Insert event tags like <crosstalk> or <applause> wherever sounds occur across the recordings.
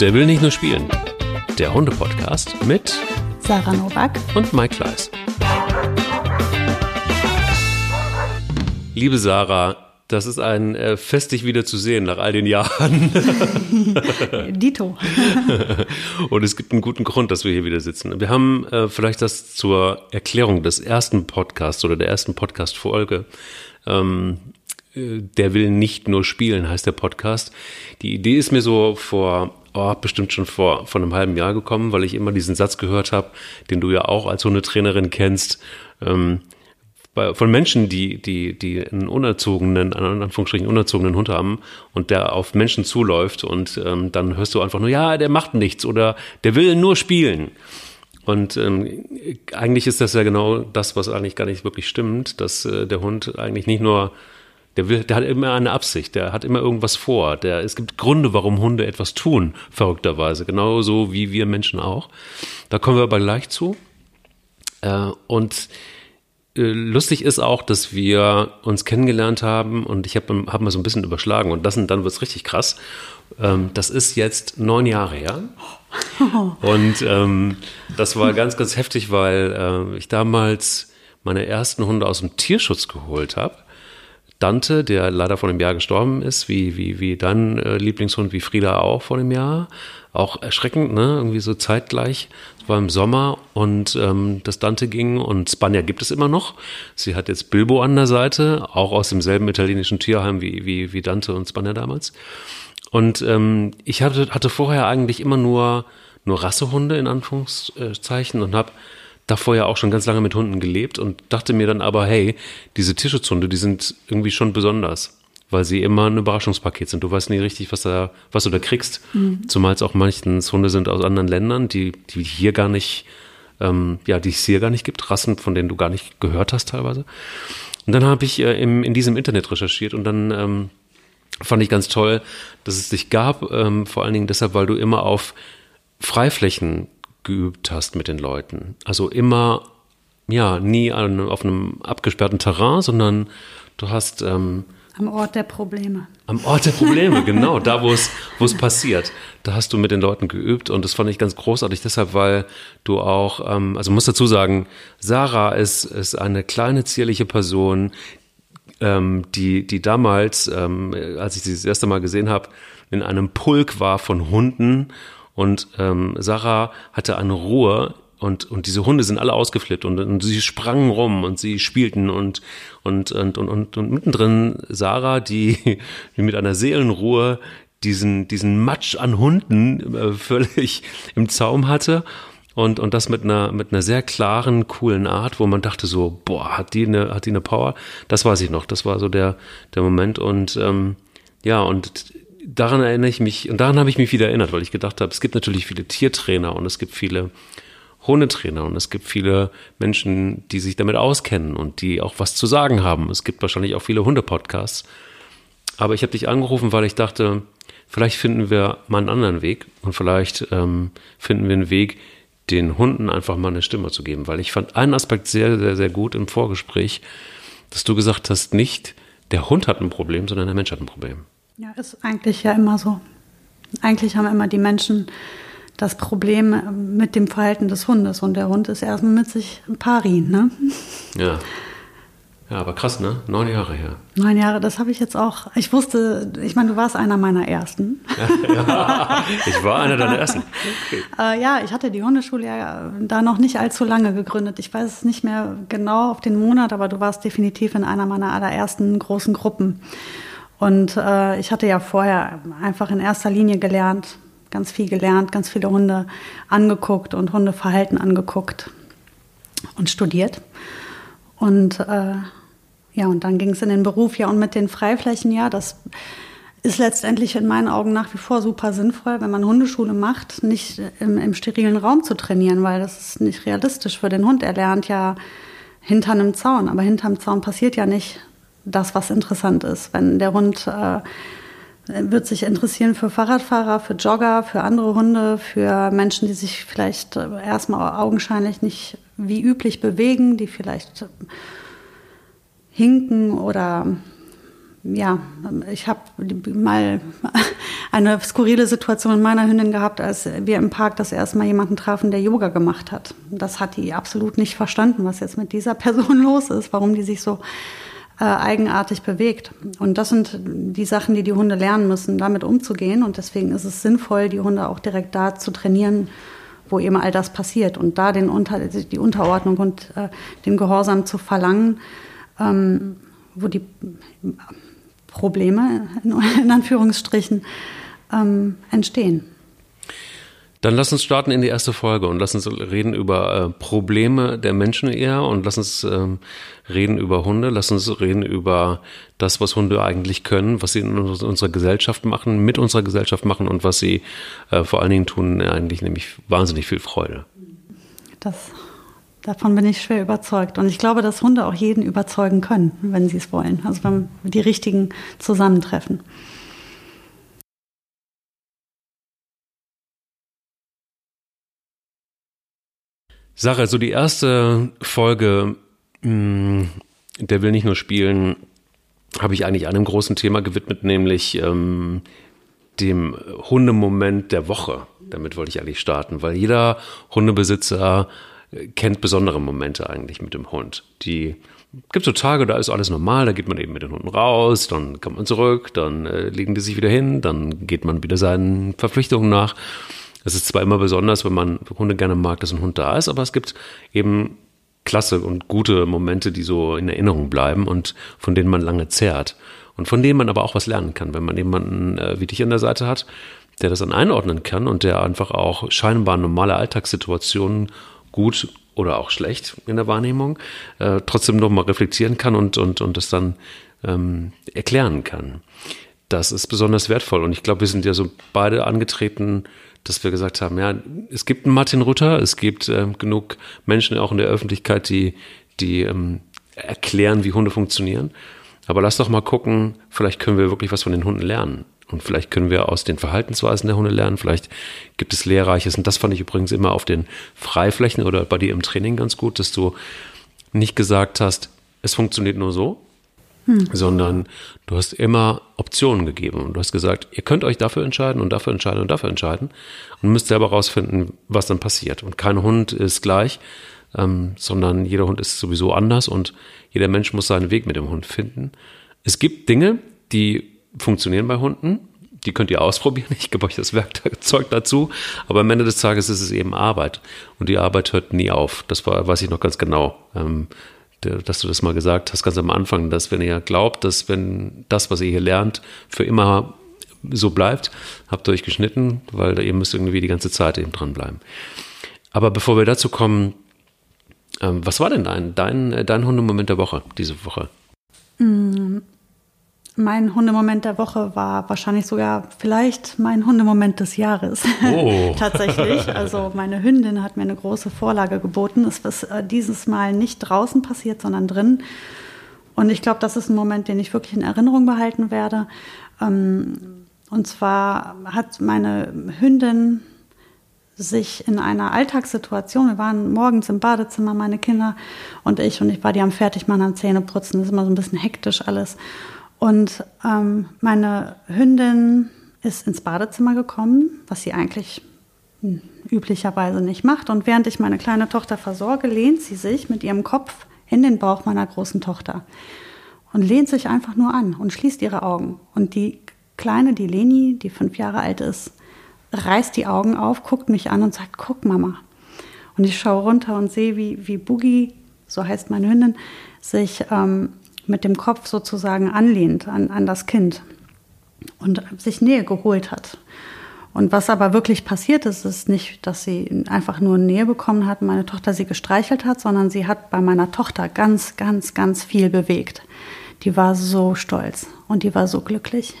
Der will nicht nur spielen. Der Hunde-Podcast mit Sarah Novak und Mike Kleiss. Liebe Sarah, das ist ein äh, Fest, dich wieder zu sehen nach all den Jahren. <laughs> Dito. <laughs> Und es gibt einen guten Grund, dass wir hier wieder sitzen. Wir haben äh, vielleicht das zur Erklärung des ersten Podcasts oder der ersten Podcast-Folge. Ähm, äh, der will nicht nur spielen, heißt der Podcast. Die Idee ist mir so vor oh, bestimmt schon vor, vor einem halben Jahr gekommen, weil ich immer diesen Satz gehört habe, den du ja auch als Hundetrainerin kennst. Ähm, bei, von Menschen, die, die, die einen unerzogenen, in Anführungsstrichen unerzogenen Hund haben und der auf Menschen zuläuft und ähm, dann hörst du einfach nur, ja, der macht nichts oder der will nur spielen. Und ähm, eigentlich ist das ja genau das, was eigentlich gar nicht wirklich stimmt, dass äh, der Hund eigentlich nicht nur der, will, der hat immer eine Absicht, der hat immer irgendwas vor. Der, es gibt Gründe, warum Hunde etwas tun, verrückterweise. Genauso wie wir Menschen auch. Da kommen wir aber gleich zu. Äh, und äh, lustig ist auch, dass wir uns kennengelernt haben und ich habe hab mal so ein bisschen überschlagen und das und dann wird es richtig krass. Ähm, das ist jetzt neun Jahre her. <laughs> Und ähm, das war ganz, ganz heftig, weil äh, ich damals meine ersten Hunde aus dem Tierschutz geholt habe. Dante, der leider vor einem Jahr gestorben ist, wie, wie, wie dein äh, Lieblingshund, wie Frieda auch vor einem Jahr. Auch erschreckend, ne? Irgendwie so zeitgleich. Es war im Sommer und ähm, das Dante ging und Spanja gibt es immer noch. Sie hat jetzt Bilbo an der Seite, auch aus demselben italienischen Tierheim wie, wie, wie Dante und Spanja damals. Und ähm, ich hatte, hatte vorher eigentlich immer nur, nur Rassehunde in Anführungszeichen und habe davor ja auch schon ganz lange mit Hunden gelebt und dachte mir dann aber, hey, diese Tierschutzhunde, die sind irgendwie schon besonders, weil sie immer ein Überraschungspaket sind. Du weißt nie richtig, was, da, was du da kriegst. Mhm. Zumal es auch meistens Hunde sind aus anderen Ländern, die, die hier gar nicht, ähm, ja, die es hier gar nicht gibt, Rassen, von denen du gar nicht gehört hast teilweise. Und dann habe ich äh, im, in diesem Internet recherchiert und dann ähm, fand ich ganz toll, dass es dich gab, ähm, vor allen Dingen deshalb, weil du immer auf Freiflächen geübt hast mit den Leuten. Also immer, ja, nie an, auf einem abgesperrten Terrain, sondern du hast. Ähm, am Ort der Probleme. Am Ort der Probleme, <laughs> genau, da wo es wo es passiert. Da hast du mit den Leuten geübt und das fand ich ganz großartig, deshalb, weil du auch, ähm, also muss dazu sagen, Sarah ist, ist eine kleine, zierliche Person, ähm, die, die damals, ähm, als ich sie das erste Mal gesehen habe, in einem Pulk war von Hunden und ähm, Sarah hatte eine Ruhe und, und diese Hunde sind alle ausgeflippt und, und sie sprangen rum und sie spielten und, und, und, und, und, und mittendrin Sarah, die, <laughs> die mit einer Seelenruhe diesen, diesen Matsch an Hunden äh, völlig <laughs> im Zaum hatte und, und das mit einer, mit einer sehr klaren, coolen Art, wo man dachte so, boah, hat die eine, hat die eine Power? Das weiß ich noch, das war so der, der Moment und ähm, ja, und daran erinnere ich mich, und daran habe ich mich wieder erinnert, weil ich gedacht habe, es gibt natürlich viele Tiertrainer und es gibt viele Hundetrainer und es gibt viele Menschen, die sich damit auskennen und die auch was zu sagen haben. Es gibt wahrscheinlich auch viele Hunde-Podcasts. Aber ich habe dich angerufen, weil ich dachte, vielleicht finden wir mal einen anderen Weg und vielleicht ähm, finden wir einen Weg, den Hunden einfach mal eine Stimme zu geben. Weil ich fand einen Aspekt sehr, sehr, sehr gut im Vorgespräch, dass du gesagt hast, nicht der Hund hat ein Problem, sondern der Mensch hat ein Problem. Ja, ist eigentlich ja immer so. Eigentlich haben immer die Menschen das Problem mit dem Verhalten des Hundes und der Hund ist erstmal mit sich pari, ne? Ja. Ja, aber krass, ne? Neun Jahre her. Neun Jahre, das habe ich jetzt auch. Ich wusste, ich meine, du warst einer meiner ersten. ja, <laughs> ich war einer deiner ersten. Okay. Äh, ja, ich hatte die Hundeschule ja da noch nicht allzu lange gegründet. Ich weiß es nicht mehr genau auf den Monat, aber du warst definitiv in einer meiner allerersten großen Gruppen. Und äh, ich hatte ja vorher einfach in erster Linie gelernt, ganz viel gelernt, ganz viele Hunde angeguckt und Hundeverhalten angeguckt und studiert. Und äh, ja, und dann ging es in den Beruf, ja, und mit den Freiflächen, ja, das ist letztendlich in meinen Augen nach wie vor super sinnvoll, wenn man Hundeschule macht, nicht im, im sterilen Raum zu trainieren, weil das ist nicht realistisch für den Hund. Er lernt ja hinter einem Zaun, aber hinterm Zaun passiert ja nicht das, was interessant ist. Wenn der Hund äh, wird sich interessieren für Fahrradfahrer, für Jogger, für andere Hunde, für Menschen, die sich vielleicht äh, erstmal augenscheinlich nicht wie üblich bewegen, die vielleicht hinken oder ja, ich habe mal <laughs> eine skurrile Situation mit meiner Hündin gehabt, als wir im Park das erste Mal jemanden trafen, der Yoga gemacht hat. Das hat die absolut nicht verstanden, was jetzt mit dieser <laughs> Person los ist, warum die sich so äh, eigenartig bewegt. Und das sind die Sachen, die die Hunde lernen müssen, damit umzugehen. Und deswegen ist es sinnvoll, die Hunde auch direkt da zu trainieren, wo eben all das passiert und da den Unter, die Unterordnung und äh, den Gehorsam zu verlangen, ähm, wo die Probleme in, <laughs> in Anführungsstrichen ähm, entstehen. Dann lass uns starten in die erste Folge und lass uns reden über äh, Probleme der Menschen eher und lass uns ähm, reden über Hunde, lass uns reden über das, was Hunde eigentlich können, was sie in unserer Gesellschaft machen, mit unserer Gesellschaft machen und was sie äh, vor allen Dingen tun, eigentlich nämlich wahnsinnig viel Freude. Das, davon bin ich schwer überzeugt und ich glaube, dass Hunde auch jeden überzeugen können, wenn sie es wollen, also wenn die richtigen zusammentreffen. Sache, so die erste Folge, mh, mm, der will nicht nur spielen, habe ich eigentlich einem großen Thema gewidmet, nämlich ähm, dem Hundemoment der Woche. Damit wollte ich eigentlich starten, weil jeder Hundebesitzer kennt besondere Momente eigentlich mit dem Hund. Die gibt so Tage, da ist alles normal, da geht man eben mit den Hunden raus, dann kommt man zurück, dann äh, legen die sich wieder hin, dann geht man wieder seinen Verpflichtungen nach. Es ist zwar immer besonders, wenn man Hunde gerne mag, dass ein Hund da ist, aber es gibt eben klasse und gute Momente, die so in Erinnerung bleiben und von denen man lange zehrt. Und von denen man aber auch was lernen kann, wenn man jemanden äh, wie dich an der Seite hat, der das dann einordnen kann und der einfach auch scheinbar normale Alltagssituationen gut oder auch schlecht in der Wahrnehmung äh, trotzdem nochmal reflektieren kann und, und, und das dann ähm, erklären kann. Das ist besonders wertvoll und ich glaube, wir sind ja so beide angetreten, dass wir gesagt haben, ja, es gibt einen Martin Rutter, es gibt äh, genug Menschen auch in der Öffentlichkeit, die, die ähm, erklären, wie Hunde funktionieren. Aber lass doch mal gucken, vielleicht können wir wirklich was von den Hunden lernen. Und vielleicht können wir aus den Verhaltensweisen der Hunde lernen. Vielleicht gibt es Lehrreiches. Und das fand ich übrigens immer auf den Freiflächen oder bei dir im Training ganz gut, dass du nicht gesagt hast, es funktioniert nur so, hm. sondern du hast immer Optionen gegeben und du hast gesagt, ihr könnt euch dafür entscheiden und dafür entscheiden und dafür entscheiden und müsst selber rausfinden, was dann passiert. Und kein Hund ist gleich, ähm, sondern jeder Hund ist sowieso anders und jeder Mensch muss seinen Weg mit dem Hund finden. Es gibt Dinge, die funktionieren bei Hunden. Die könnt ihr ausprobieren. <laughs> Ich gebe euch das Werkzeug dazu. Aber am Ende des Tages ist es eben Arbeit. Und die Arbeit hört nie auf. Das war, weiß ich noch ganz genau. Ähm, dass du das mal gesagt hast, ganz am Anfang, dass wenn ihr glaubt, dass wenn das, was ihr hier lernt, für immer so bleibt, habt ihr euch geschnitten, weil ihr müsst irgendwie die ganze Zeit eben dranbleiben. Aber bevor wir dazu kommen, ähm, was war denn dein, dein, dein Hundemoment der Woche, diese Woche? Mein Hundemoment der Woche war wahrscheinlich sogar vielleicht mein Hundemoment des Jahres. Oh. <laughs> Tatsächlich. Also meine Hündin hat mir eine große Vorlage geboten. Es ist äh, dieses Mal nicht draußen passiert, sondern drin. Und ich glaube, das ist ein Moment, den ich wirklich in Erinnerung behalten werde. Ähm, und zwar hat meine Hündin sich in einer Alltagssituation, wir waren morgens im Badezimmer, meine Kinder und ich, und ich war die am Fertigmachen, am Zähneputzen, das ist immer so ein bisschen hektisch alles. Und ähm, meine Hündin ist ins Badezimmer gekommen, was sie eigentlich hm, üblicherweise nicht macht. Und während ich meine kleine Tochter versorge, lehnt sie sich mit ihrem Kopf in den Bauch meiner großen Tochter und lehnt sich einfach nur an und schließt ihre Augen. Und die Kleine, die Leni, die fünf Jahre alt ist, reißt die Augen auf, guckt mich an und sagt, guck Mama. Und ich schaue runter und sehe, wie, wie Boogie, so heißt meine Hündin, sich ähm, mit dem Kopf sozusagen anlehnt an, an das Kind und sich Nähe geholt hat. Und was aber wirklich passiert ist, ist nicht, dass sie einfach nur Nähe bekommen hat, meine Tochter sie gestreichelt hat, sondern sie hat bei meiner Tochter ganz, ganz, ganz viel bewegt. Die war so stolz und die war so glücklich.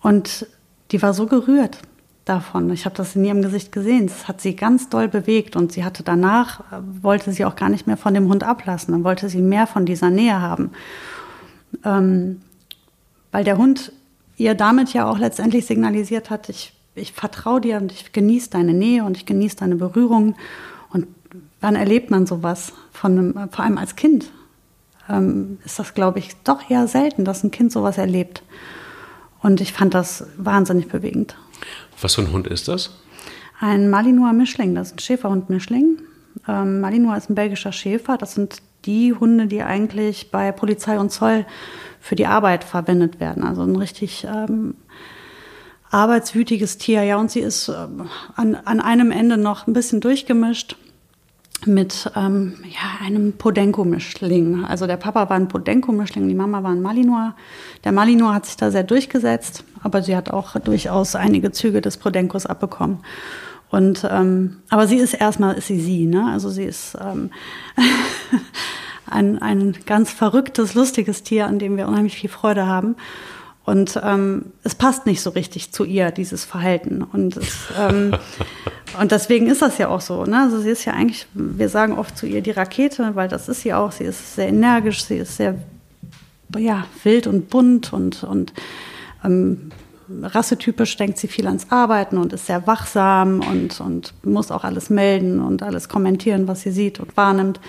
Und die war so gerührt davon. Ich habe das in ihrem Gesicht gesehen. Das hat sie ganz doll bewegt und sie hatte danach, äh, wollte sie auch gar nicht mehr von dem Hund ablassen. Dann wollte sie mehr von dieser Nähe haben. Ähm, weil der Hund ihr damit ja auch letztendlich signalisiert hat, ich, ich vertraue dir und ich genieße deine Nähe und ich genieße deine Berührung. Und wann erlebt man sowas von einem, vor allem als Kind? Ähm, ist das, glaube ich, doch eher selten, dass ein Kind sowas erlebt. Und ich fand das wahnsinnig bewegend. Was für ein Hund ist das? Ein Malinois Mischling, das ist ein Schäferhund Mischling. Ähm, Malinois ist ein belgischer Schäfer. Das sind die Hunde, die eigentlich bei Polizei und Zoll für die Arbeit verwendet werden. Also ein richtig ähm, arbeitswütiges Tier. Ja, und sie ist ähm, an, an einem Ende noch ein bisschen durchgemischt mit ähm, ja, einem Podenco-Mischling. Also der Papa war ein Podenco-Mischling, die Mama war ein Malinois. Der Malinois hat sich da sehr durchgesetzt, aber sie hat auch durchaus einige Züge des Podencos abbekommen. Und ähm, aber sie ist erstmal ist sie sie, ne? Also sie ist ähm, <laughs> ein, ein ganz verrücktes, lustiges Tier, an dem wir unheimlich viel Freude haben. Und ähm, es passt nicht so richtig zu ihr, dieses Verhalten. Und, es, ähm, <laughs> und deswegen ist das ja auch so. Ne? Also sie ist ja eigentlich, wir sagen oft zu ihr die Rakete, weil das ist sie auch. Sie ist sehr energisch, sie ist sehr ja, wild und bunt und, und ähm, rassetypisch denkt sie viel ans Arbeiten und ist sehr wachsam und, und muss auch alles melden und alles kommentieren, was sie sieht und wahrnimmt.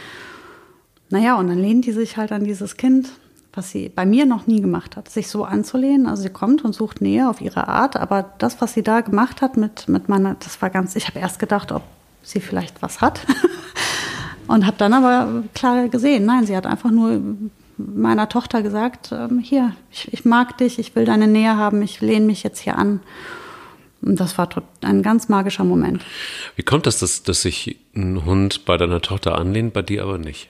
Naja, und dann lehnt die sich halt an dieses Kind was sie bei mir noch nie gemacht hat, sich so anzulehnen. Also sie kommt und sucht Nähe auf ihre Art, aber das, was sie da gemacht hat mit, mit meiner, das war ganz, ich habe erst gedacht, ob sie vielleicht was hat <laughs> und habe dann aber klar gesehen, nein, sie hat einfach nur meiner Tochter gesagt, ähm, hier, ich, ich mag dich, ich will deine Nähe haben, ich lehne mich jetzt hier an. Und das war ein ganz magischer Moment. Wie kommt das, dass, dass sich ein Hund bei deiner Tochter anlehnt, bei dir aber nicht?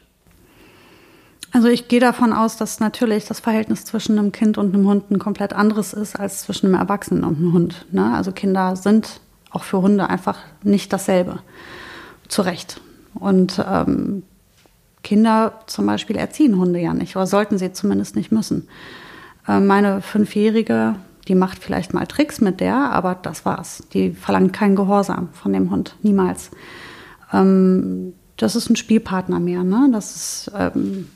Also ich gehe davon aus, dass natürlich das Verhältnis zwischen einem Kind und einem Hund ein komplett anderes ist als zwischen einem Erwachsenen und einem Hund. Ne? Also Kinder sind auch für Hunde einfach nicht dasselbe. Zu Recht. Und ähm, Kinder zum Beispiel erziehen Hunde ja nicht oder sollten sie zumindest nicht müssen. Äh, meine Fünfjährige, die macht vielleicht mal Tricks mit der, aber das war's. Die verlangt keinen Gehorsam von dem Hund, niemals. Ähm, das ist ein Spielpartner mehr. Ne? Das ist ähm,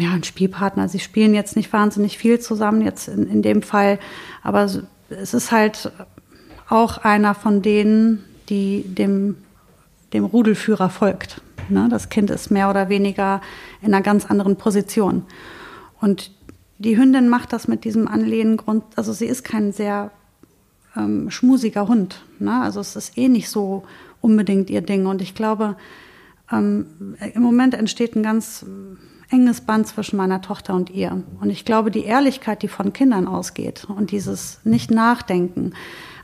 ja, ein Spielpartner. Sie spielen jetzt nicht wahnsinnig viel zusammen, jetzt in, in dem Fall, aber es ist halt auch einer von denen, die dem, dem Rudelführer folgt. Ne? Das Kind ist mehr oder weniger in einer ganz anderen Position. Und die Hündin macht das mit diesem Anlehnengrund, also sie ist kein sehr ähm, schmusiger Hund. Ne? Also es ist eh nicht so unbedingt ihr Ding. Und ich glaube, ähm, im Moment entsteht ein ganz enges Band zwischen meiner Tochter und ihr. Und ich glaube, die Ehrlichkeit, die von Kindern ausgeht und dieses Nicht-Nachdenken,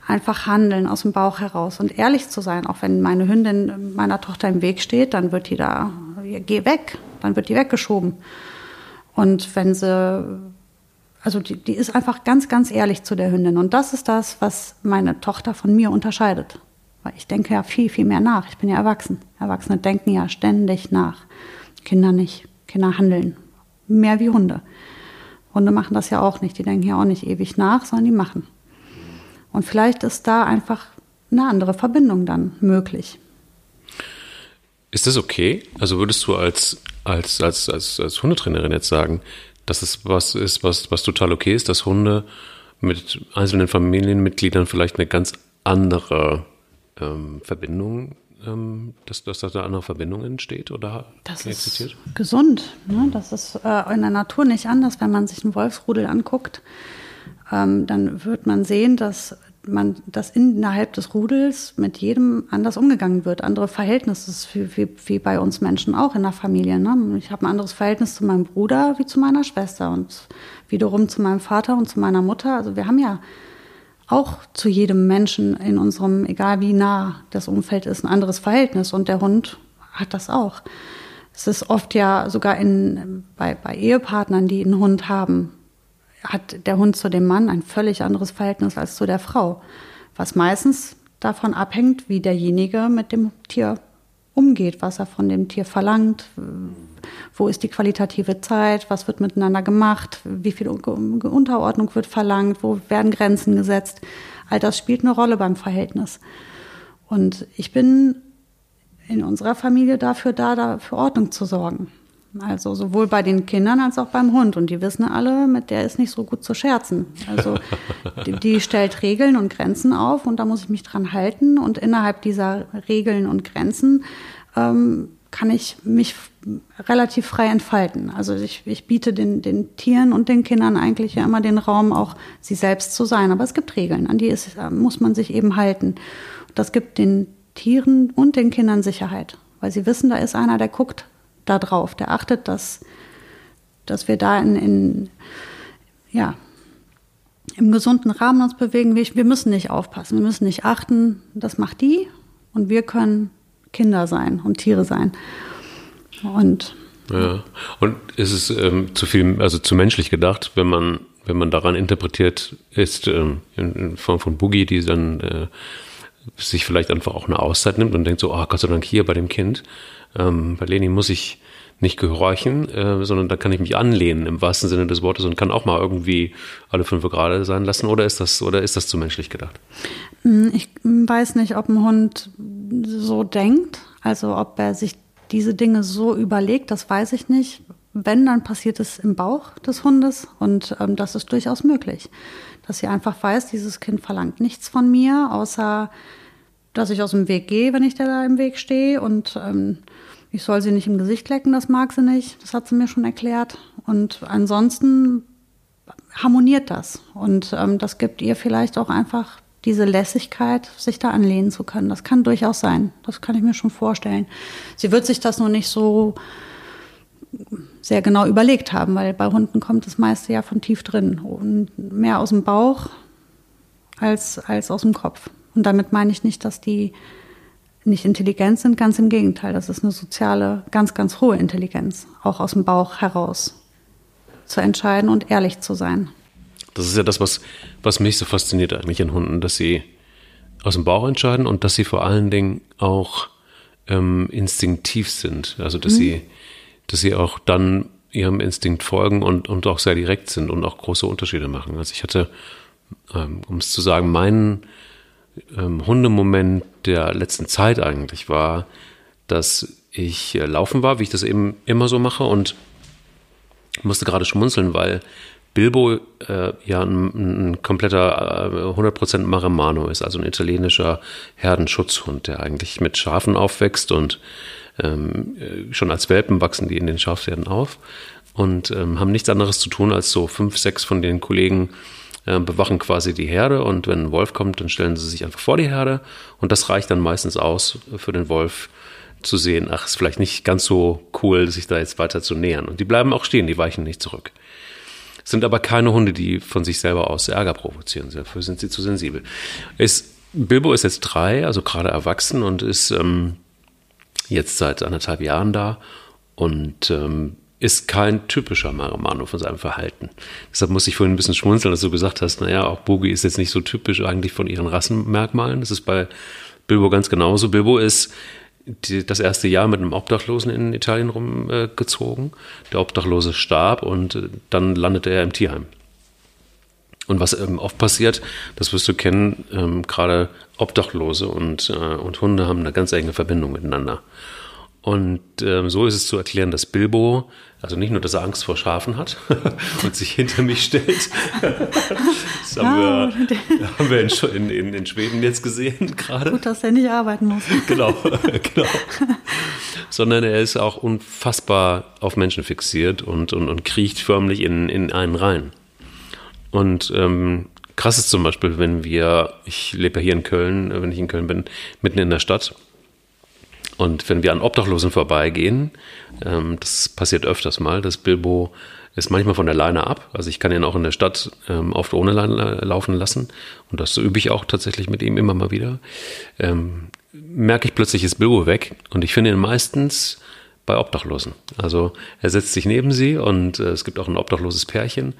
einfach handeln aus dem Bauch heraus und ehrlich zu sein, auch wenn meine Hündin meiner Tochter im Weg steht, dann wird die da, geh weg, dann wird die weggeschoben. Und wenn sie, also die, die ist einfach ganz, ganz ehrlich zu der Hündin. Und das ist das, was meine Tochter von mir unterscheidet. Weil ich denke ja viel, viel mehr nach. Ich bin ja erwachsen. Erwachsene denken ja ständig nach. Kinder nicht. Kinder handeln. Mehr wie Hunde. Hunde machen das ja auch nicht. Die denken ja auch nicht ewig nach, sondern die machen. Und vielleicht ist da einfach eine andere Verbindung dann möglich. Ist das okay? Also würdest du als, als, als, als, als Hundetrainerin jetzt sagen, dass es was ist, was, was total okay ist, dass Hunde mit einzelnen Familienmitgliedern vielleicht eine ganz andere ähm, Verbindung dass, dass da eine andere Verbindung entsteht oder das existiert? Ist gesund. Ne? Das ist äh, in der Natur nicht anders. Wenn man sich einen Wolfsrudel anguckt, ähm, dann wird man sehen, dass man, dass innerhalb des Rudels mit jedem anders umgegangen wird. Andere Verhältnisse, wie, wie, wie bei uns Menschen auch in der Familie. Ne? Ich habe ein anderes Verhältnis zu meinem Bruder wie zu meiner Schwester und wiederum zu meinem Vater und zu meiner Mutter. Also wir haben ja auch zu jedem Menschen in unserem, egal wie nah das Umfeld ist, ein anderes Verhältnis. Und der Hund hat das auch. Es ist oft ja sogar in, bei, bei Ehepartnern, die einen Hund haben, hat der Hund zu dem Mann ein völlig anderes Verhältnis als zu der Frau. Was meistens davon abhängt, wie derjenige mit dem Tier umgeht, was er von dem Tier verlangt, wo ist die qualitative Zeit, was wird miteinander gemacht, wie viel Unterordnung wird verlangt, wo werden Grenzen gesetzt. All das spielt eine Rolle beim Verhältnis. Und ich bin in unserer Familie dafür da, da für Ordnung zu sorgen. Also sowohl bei den Kindern als auch beim Hund. Und die wissen alle, mit der ist nicht so gut zu scherzen. Also die, die, stellt Regeln und Grenzen auf und da muss ich mich dran halten. Und innerhalb dieser Regeln und Grenzen ähm, kann ich mich relativ frei entfalten. Also ich, ich biete den, den Tieren und den Kindern eigentlich ja immer den Raum, auch sie selbst zu sein. Aber es gibt Regeln, an die ist, muss man sich eben halten. Das gibt den Tieren und den Kindern Sicherheit, weil sie wissen, da ist einer, der guckt da drauf, der achtet, dass, dass wir da in, in ja, im gesunden Rahmen uns bewegen. Wir, wir müssen nicht aufpassen, wir müssen nicht achten, das macht die und wir können Kinder sein und Tiere sein. Und ja. Und ist es ähm, zu viel, also zu menschlich gedacht, wenn man, wenn man daran interpretiert ist, ähm, in, Form von Boogie, die dann äh, sich vielleicht einfach auch eine Auszeit nimmt und denkt so, oh Gott sei Dank hier bei dem Kind. Ähm, bei Leni muss ich nicht gehorchen, äh, sondern da kann ich mich anlehnen im wahrsten Sinne des Wortes und kann auch mal irgendwie alle fünf gerade sein lassen. Oder ist das, oder ist das zu menschlich gedacht? Hm, ich weiß nicht, ob ein Hund so denkt, also ob er sich diese Dinge so überlegt, das weiß ich nicht. Wenn, dann passiert es im Bauch des Hundes und ähm, das ist durchaus möglich. Dass sie einfach weiß, dieses Kind verlangt nichts von mir, außer dass ich aus dem Weg gehe, wenn ich da im Weg stehe und ähm, ich soll sie nicht im Gesicht lecken, das mag sie nicht, das hat sie mir schon erklärt. Und ansonsten harmoniert das und ähm, das gibt ihr vielleicht auch einfach diese Lässigkeit, sich da anlehnen zu können. Das kann durchaus sein. Das kann ich mir schon vorstellen. Sie wird sich das nur nicht so sehr genau überlegt haben, weil bei Hunden kommt das meiste ja von tief drin und mehr aus dem Bauch als, als aus dem Kopf. Und damit meine ich nicht, dass die nicht intelligent sind, ganz im Gegenteil. Das ist eine soziale, ganz, ganz hohe Intelligenz, auch aus dem Bauch heraus zu entscheiden und ehrlich zu sein. Das ist ja das, was, was mich so fasziniert eigentlich an Hunden, dass sie aus dem Bauch entscheiden und dass sie vor allen Dingen auch ähm, instinktiv sind. Also dass mhm. sie, dass sie auch dann ihrem Instinkt folgen und, und auch sehr direkt sind und auch große Unterschiede machen. Also ich hatte, ähm, um es zu sagen, meinen ähm, Hundemoment der letzten Zeit eigentlich war, dass ich äh, laufen war, wie ich das eben immer so mache und musste gerade schmunzeln, weil Bilbo äh, ja ein, ein kompletter äh, 100% Maremano ist, also ein italienischer Herdenschutzhund, der eigentlich mit Schafen aufwächst und ähm, äh, schon als Welpen wachsen die in den Schafherden auf und ähm, haben nichts anderes zu tun, als so fünf, sechs von den Kollegen äh, bewachen quasi die Herde und wenn ein Wolf kommt, dann stellen sie sich einfach vor die Herde und das reicht dann meistens aus für den Wolf zu sehen, ach, ist vielleicht nicht ganz so cool, sich da jetzt weiter zu nähern. Und die bleiben auch stehen, die weichen nicht zurück sind aber keine Hunde, die von sich selber aus Ärger provozieren. Dafür sind sie zu sensibel. Ist, Bilbo ist jetzt drei, also gerade erwachsen und ist ähm, jetzt seit anderthalb Jahren da und ähm, ist kein typischer Maramano von seinem Verhalten. Deshalb muss ich vorhin ein bisschen schmunzeln, dass du gesagt hast, naja, auch Bogi ist jetzt nicht so typisch eigentlich von ihren Rassenmerkmalen. Das ist bei Bilbo ganz genauso. Bilbo ist die, das erste Jahr mit einem Obdachlosen in Italien rumgezogen. Äh, der Obdachlose starb und äh, dann landete er im Tierheim. Und was ähm, oft passiert, das wirst du kennen, ähm, gerade Obdachlose und, äh, und Hunde haben eine ganz enge Verbindung miteinander. Und ähm, so ist es zu erklären, dass Bilbo, also nicht nur, dass er Angst vor Schafen hat <laughs> und sich hinter mich stellt, <laughs> das haben wir, <laughs> haben wir in, in, in, Schweden jetzt gesehen gerade. Gut, dass er nicht arbeiten muss. genau, genau. Sondern er ist auch unfassbar auf Menschen fixiert und, und, und kriecht förmlich in, in einen rein. Und ähm, krass ist zum Beispiel, wenn wir, ich lebe ja hier in Köln, wenn ich in Köln bin, mitten in der Stadt und wenn wir an Obdachlosen vorbeigehen, ähm, das passiert öfters mal, dass Bilbo ist manchmal von der Leine ab. Also ich kann ihn auch in der Stadt ähm, oft ohne Leine laufen lassen. Und das übe ich auch tatsächlich mit ihm immer mal wieder. Ähm, merke ich plötzlich, ist Bilbo weg. Und ich finde ihn meistens bei Obdachlosen. Also er setzt sich neben sie und äh, es gibt auch ein obdachloses Pärchen,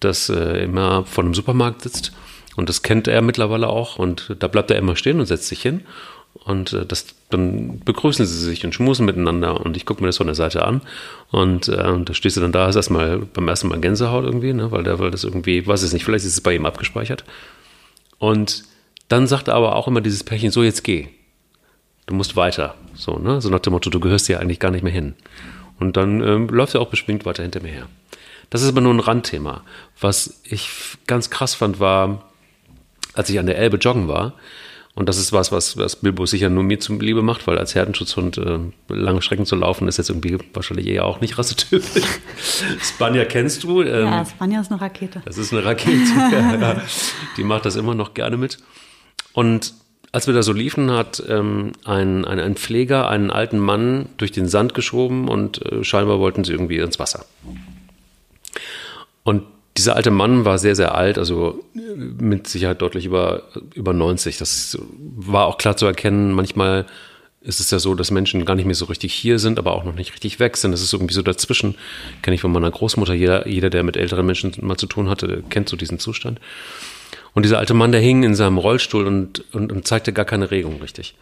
das äh, immer vor einem Supermarkt sitzt. Und das kennt er mittlerweile auch. Und da bleibt er immer stehen und setzt sich hin. Und äh, das, dann begrüßen sie sich und schmusen miteinander und ich gucke mir das von der Seite an und äh, da stehst du dann da, hast erstmal beim ersten Mal Gänsehaut irgendwie, ne, weil der, weil das irgendwie, weiß ich nicht, vielleicht ist es bei ihm abgespeichert. Und dann sagt er aber auch immer dieses Pärchen, so jetzt geh. Du musst weiter. So, ne? So nach dem Motto, du gehörst ja eigentlich gar nicht mehr hin. Und dann ähm, läuft er auch beschwingt weiter hinter mir her. Das ist aber nur ein Randthema. Was ich ganz krass fand, war, als ich an der Elbe joggen war, Und das ist was, was, was Bilbo sicher nur mir zum Liebe macht, weil als Herdenschutzhund äh, lange Strecken zu laufen, ist jetzt irgendwie wahrscheinlich eher auch nicht rassetypisch. <laughs> Spanja kennst du. Ähm, ja, Spanja ist eine Rakete. Das ist eine Rakete. <laughs> ja, die macht das immer noch gerne mit. Und als wir da so liefen, hat ähm, ein, ein, ein Pfleger einen alten Mann durch den Sand geschoben und äh, scheinbar wollten sie irgendwie ins Wasser. Und dieser alte Mann war sehr, sehr alt, also äh, mit Sicherheit deutlich über, über 90. Das war auch klar zu erkennen. Manchmal ist es ja so, dass Menschen gar nicht mehr so richtig hier sind, aber auch noch nicht richtig weg sind. Das ist irgendwie so dazwischen. Kenne ich von meiner Großmutter. Jeder, jeder, der mit älteren Menschen mal zu tun hatte, kennt so diesen Zustand. Und dieser alte Mann, der hing in seinem Rollstuhl und, und, und zeigte gar keine Regung richtig.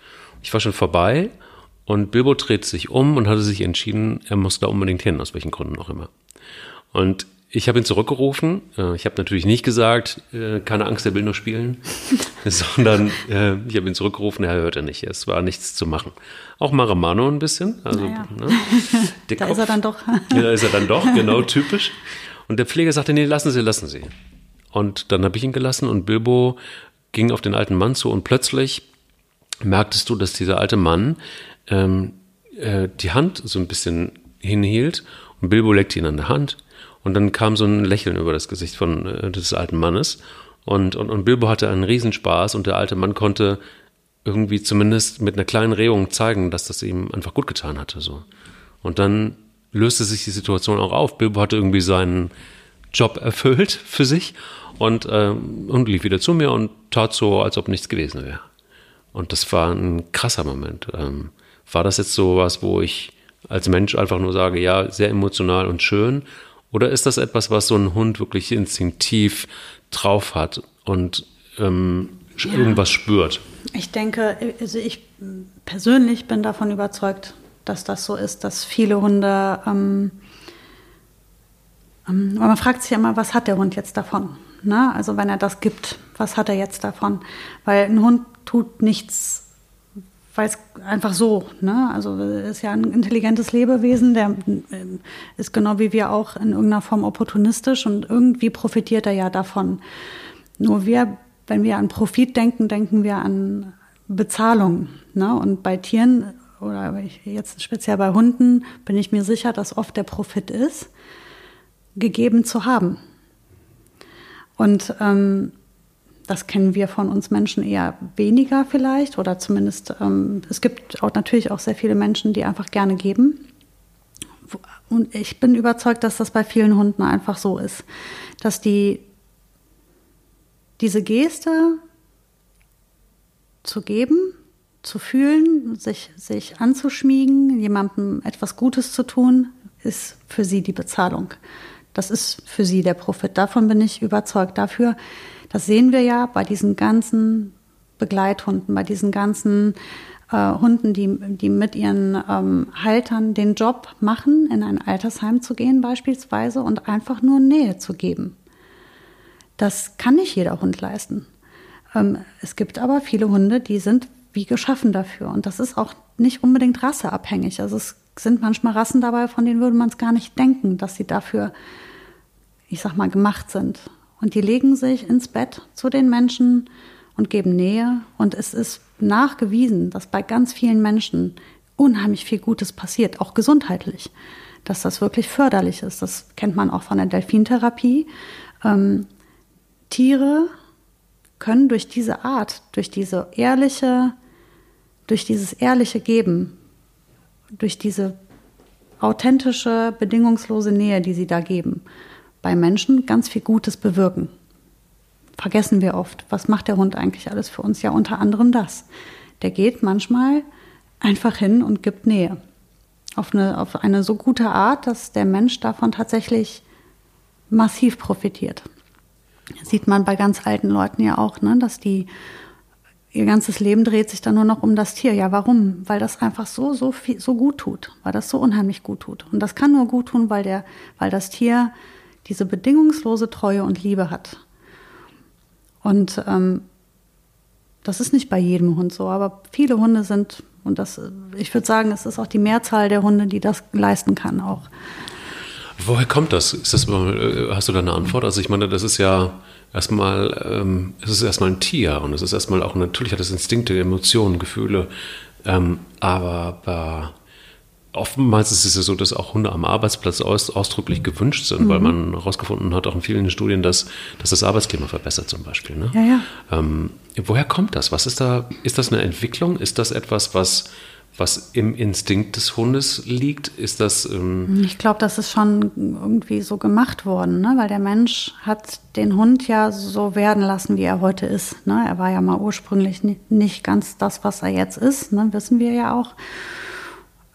Ich war schon vorbei und Bilbo dreht sich um und hatte sich entschieden, er muss da unbedingt hin, aus welchen Gründen auch immer. Und ich habe ihn zurückgerufen. Äh, ich habe natürlich nicht gesagt, äh, keine Angst, er will nur spielen, <laughs> sondern äh, ich habe ihn zurückgerufen, er hörte nicht. Es war nichts zu machen. Auch Maramano ein bisschen. Also, naja. ne, <laughs> da Kopf, ist er dann doch. <laughs> ja, da ist er dann doch, genau, typisch. Und der Pfleger sagte, nee, lassen Sie, lassen Sie. Und dann habe ich ihn gelassen und Bilbo ging auf den alten Mann zu und plötzlich merktest du, dass dieser alte Mann ähm, äh, die Hand so ein bisschen hinhielt und Bilbo leckte ihn an der Hand und dann kam so ein Lächeln über das Gesicht von äh, des alten Mannes und, und, und Bilbo hatte einen Riesenspaß und der alte Mann konnte irgendwie zumindest mit einer kleinen Regung zeigen, dass das ihm einfach gut getan hatte. So. Und dann löste sich die Situation auch auf. Bilbo hatte irgendwie seinen Job erfüllt <laughs> für sich und, ähm, und lief wieder zu mir und tat so, als ob nichts gewesen wäre. Und das war ein krasser Moment. Ähm, war das jetzt so was, wo ich als Mensch einfach nur sage, ja, sehr emotional und schön? Oder ist das etwas, was so ein Hund wirklich instinktiv drauf hat und ähm, ja. irgendwas spürt? Ich denke, also ich persönlich bin davon überzeugt, dass das so ist, dass viele Hunde, ähm, ähm, man fragt sich ja immer, was hat der Hund jetzt davon? Ne? Also wenn er das gibt, was hat er jetzt davon? Weil ein Hund tut nichts, weil es einfach so, ne? also ist ja ein intelligentes Lebewesen, der äh, ist genau wie wir auch in irgendeiner Form opportunistisch und irgendwie profitiert er ja davon. Nur wir, wenn wir an Profit denken, denken wir an Bezahlung. Ne? Und bei Tieren oder jetzt speziell bei Hunden bin ich mir sicher, dass oft der Profit ist, gegeben zu haben. Und ähm, das kennen wir von uns Menschen eher weniger vielleicht oder zumindest ähm, es gibt auch natürlich auch sehr viele Menschen, die einfach gerne geben. Und ich bin überzeugt, dass das bei vielen Hunden einfach so ist, dass die diese Geste zu geben, zu fühlen, sich, sich anzuschmiegen, jemandem etwas Gutes zu tun, ist für sie die Bezahlung. Das ist für sie der Profit. Davon bin ich überzeugt. Dafür, das sehen wir ja bei diesen ganzen Begleithunden, bei diesen ganzen äh, Hunden, die, die mit ihren ähm, Haltern den Job machen, in ein Altersheim zu gehen beispielsweise und einfach nur Nähe zu geben. Das kann nicht jeder Hund leisten. Ähm, es gibt aber viele Hunde, die sind wie geschaffen dafür. Und das ist auch nicht unbedingt rasseabhängig. Also es sind manchmal Rassen dabei, von denen würde man es gar nicht denken, dass sie dafür, ich sag mal, gemacht sind. Und die legen sich ins Bett zu den Menschen und geben Nähe. Und es ist nachgewiesen, dass bei ganz vielen Menschen unheimlich viel Gutes passiert, auch gesundheitlich, dass das wirklich förderlich ist. Das kennt man auch von der Delfintherapie. Ähm, Tiere können durch diese Art, durch diese ehrliche, durch dieses ehrliche Geben durch diese authentische, bedingungslose Nähe, die sie da geben, bei Menschen ganz viel Gutes bewirken. Vergessen wir oft. Was macht der Hund eigentlich alles für uns? Ja, unter anderem das. Der geht manchmal einfach hin und gibt Nähe. Auf eine, auf eine so gute Art, dass der Mensch davon tatsächlich massiv profitiert. Das sieht man bei ganz alten Leuten ja auch, ne? dass die ihr ganzes Leben dreht sich dann nur noch um das Tier. Ja, warum? Weil das einfach so, so viel, so gut tut, weil das so unheimlich gut tut. Und das kann nur gut tun, weil der, weil das Tier diese bedingungslose Treue und Liebe hat. Und ähm, das ist nicht bei jedem Hund so, aber viele Hunde sind, und das, ich würde sagen, es ist auch die Mehrzahl der Hunde, die das leisten kann auch. Woher kommt das? Das äh, hast du da eine Antwort? Also ich meine, das ist ja erstmal, ähm, es ist erstmal ein Tier und es ist erstmal auch, natürlich hat es Instinkte, Emotionen, Gefühle, ähm, aber oftmals ist es ja so, dass auch Hunde am Arbeitsplatz aus, ausdrücklich gewünscht sind, mhm. weil man herausgefunden hat, auch in vielen Studien, dass, dass das Arbeitsklima verbessert zum Beispiel. Ne? Ja, ja. Ähm, woher kommt das? Was ist da? Ist das eine Entwicklung? Ist das etwas, was was im Instinkt des Hundes liegt? Ist das. Ähm ich glaube, das ist schon irgendwie so gemacht worden, ne? weil der Mensch hat den Hund ja so werden lassen, wie er heute ist. Ne? Er war ja mal ursprünglich nicht ganz das, was er jetzt ist, ne? wissen wir ja auch.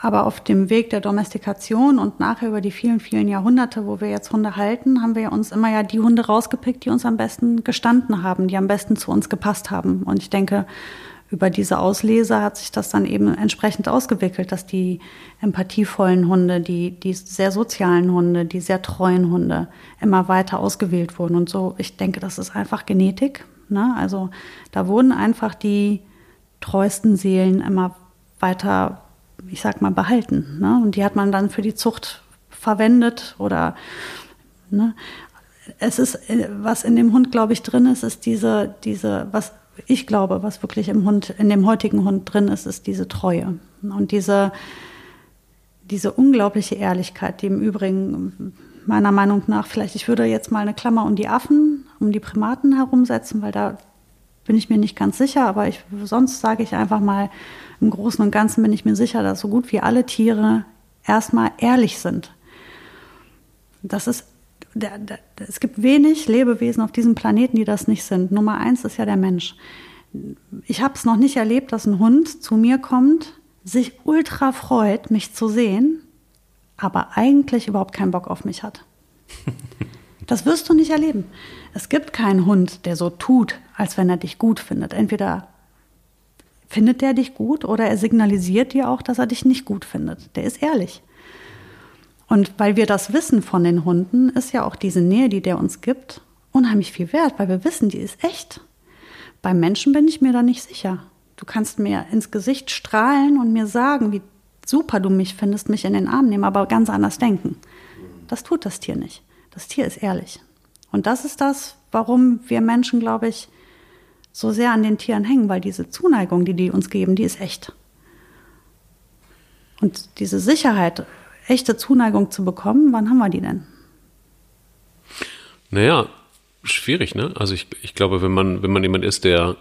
Aber auf dem Weg der Domestikation und nachher über die vielen, vielen Jahrhunderte, wo wir jetzt Hunde halten, haben wir uns immer ja die Hunde rausgepickt, die uns am besten gestanden haben, die am besten zu uns gepasst haben. Und ich denke, über diese Auslese hat sich das dann eben entsprechend ausgewickelt, dass die empathievollen Hunde, die, die sehr sozialen Hunde, die sehr treuen Hunde immer weiter ausgewählt wurden. Und so, ich denke, das ist einfach Genetik. Ne? Also da wurden einfach die treuesten Seelen immer weiter, ich sag mal, behalten. Ne? Und die hat man dann für die Zucht verwendet oder ne? es ist, was in dem Hund, glaube ich, drin ist, ist diese, diese, was ich glaube, was wirklich im Hund, in dem heutigen Hund drin ist, ist diese Treue und diese, diese unglaubliche Ehrlichkeit, die im Übrigen meiner Meinung nach vielleicht, ich würde jetzt mal eine Klammer um die Affen, um die Primaten herumsetzen, weil da bin ich mir nicht ganz sicher, aber ich, sonst sage ich einfach mal, im Großen und Ganzen bin ich mir sicher, dass so gut wie alle Tiere erstmal ehrlich sind. Das ist der, der, es gibt wenig Lebewesen auf diesem Planeten, die das nicht sind. Nummer eins ist ja der Mensch. Ich habe es noch nicht erlebt, dass ein Hund zu mir kommt, sich ultra freut, mich zu sehen, aber eigentlich überhaupt keinen Bock auf mich hat. <laughs> Das wirst du nicht erleben. Es gibt keinen Hund, der so tut, als wenn er dich gut findet. Entweder findet er dich gut oder er signalisiert dir auch, dass er dich nicht gut findet. Der ist ehrlich. Und weil wir das wissen von den Hunden, ist ja auch diese Nähe, die der uns gibt, unheimlich viel wert, weil wir wissen, die ist echt. Beim Menschen bin ich mir da nicht sicher. Du kannst mir ins Gesicht strahlen und mir sagen, wie super du mich findest, mich in den Arm nehmen, aber ganz anders denken. Das tut das Tier nicht. Das Tier ist ehrlich. Und das ist das, warum wir Menschen, glaube ich, so sehr an den Tieren hängen, weil diese Zuneigung, die die uns geben, die ist echt. Und diese Sicherheit, echte Zuneigung zu bekommen, wann haben wir die denn? Naja, schwierig, ne? Also ich, ich glaube, wenn man, wenn man jemand ist, der,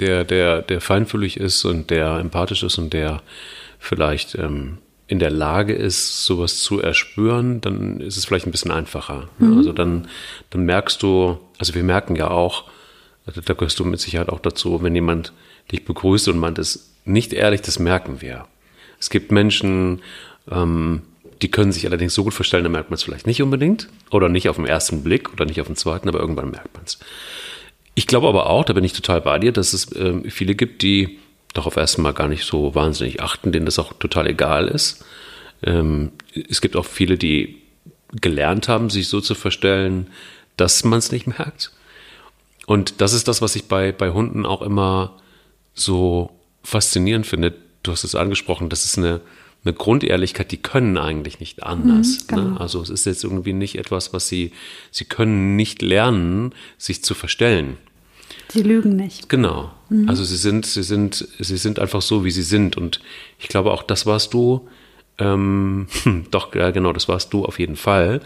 der, der, der feinfühlig ist und der empathisch ist und der vielleicht ähm, in der Lage ist, sowas zu erspüren, dann ist es vielleicht ein bisschen einfacher. Ne? Mhm. Also dann, dann merkst du, also wir merken ja auch, also da gehörst du mit Sicherheit auch dazu, wenn jemand dich begrüßt und meint es nicht ehrlich, das merken wir. Es gibt Menschen, ähm, die können sich allerdings so gut verstellen, da merkt man es vielleicht nicht unbedingt oder nicht auf den ersten Blick oder nicht auf den zweiten, aber irgendwann merkt man es. Ich glaube aber auch, da bin ich total bei dir, dass es äh, viele gibt, die darauf erstmal gar nicht so wahnsinnig achten, denen das auch total egal ist. Ähm, es gibt auch viele, die gelernt haben, sich so zu verstellen, dass man es nicht merkt. Und das ist das, was ich bei, bei Hunden auch immer so faszinierend finde. Du hast es angesprochen, das ist eine, eine Grundehrlichkeit, die können eigentlich nicht anders. Mhm, genau. ne? Also es ist jetzt irgendwie nicht etwas, was sie, sie können nicht lernen, sich zu verstellen. Sie lügen nicht. Genau. Mhm. Also sie sind, sie sind, sie sind einfach so, wie sie sind. Und ich glaube, auch das warst du, ähm, <laughs> doch, ja, genau, das warst du auf jeden Fall,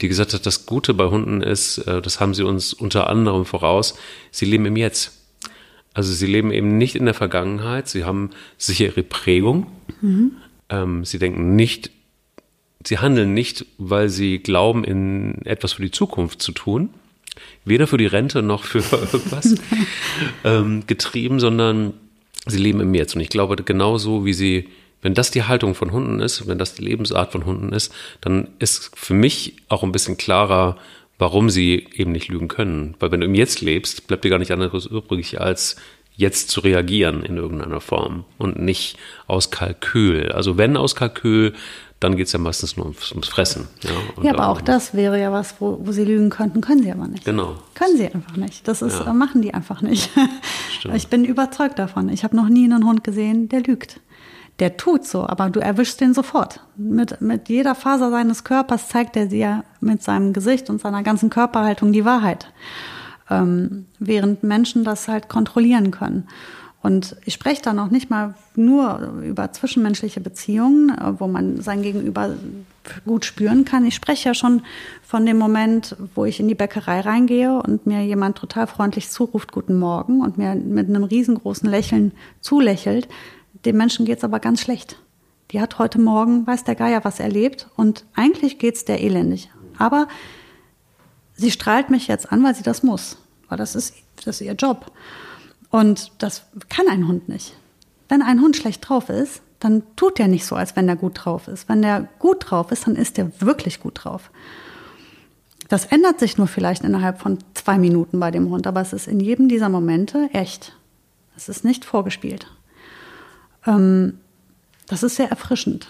die gesagt hat, das Gute bei Hunden ist, äh, das haben sie uns unter anderem voraus, sie leben im Jetzt. Also sie leben eben nicht in der Vergangenheit, sie haben sicher ihre Prägung, mhm. Ähm, sie denken nicht, sie handeln nicht, weil sie glauben, in etwas für die Zukunft zu tun, weder für die Rente noch für <laughs> irgendwas <laughs> ähm, getrieben, sondern sie leben im Jetzt. Und ich glaube, genauso wie sie, wenn das die Haltung von Hunden ist, wenn das die Lebensart von Hunden ist, dann ist für mich auch ein bisschen klarer, warum sie eben nicht lügen können. Weil wenn du im Jetzt lebst, bleibt dir gar nicht anderes übrig, als jetzt zu reagieren in irgendeiner Form und nicht aus Kalkül. Also wenn aus Kalkül, dann geht es ja meistens nur ums, ums Fressen. Ja, ja aber auch das wäre ja was, wo, wo sie lügen könnten, können sie aber nicht. Genau. Können sie einfach nicht. Das ist, ja. machen die einfach nicht. Stimmt. <laughs> Ich bin überzeugt davon. Ich habe noch nie einen Hund gesehen, der lügt. Der tut so, aber du erwischst den sofort. Mit, mit jeder Faser seines Körpers zeigt er dir mit seinem Gesicht und seiner ganzen Körperhaltung die Wahrheit. Ähm, während Menschen das halt kontrollieren können. Und ich spreche da noch nicht mal nur über zwischenmenschliche Beziehungen, äh, wo man sein Gegenüber gut spüren kann. Ich spreche ja schon von dem Moment, wo ich in die Bäckerei reingehe und mir jemand total freundlich zuruft, guten Morgen, und mir mit einem riesengroßen Lächeln zulächelt. Dem Menschen geht's aber ganz schlecht. Die hat heute Morgen, weiß der Geier, was erlebt und eigentlich geht's der elendig. Aber sie strahlt mich jetzt an, weil sie das muss, weil das ist, das ist ihr Job. Und das kann ein Hund nicht. Wenn ein Hund schlecht drauf ist, dann tut er nicht so, als wenn er gut drauf ist. Wenn er gut drauf ist, dann ist er wirklich gut drauf. Das ändert sich nur vielleicht innerhalb von zwei Minuten bei dem Hund, aber es ist in jedem dieser Momente echt. Es ist nicht vorgespielt. Ähm, das ist sehr erfrischend,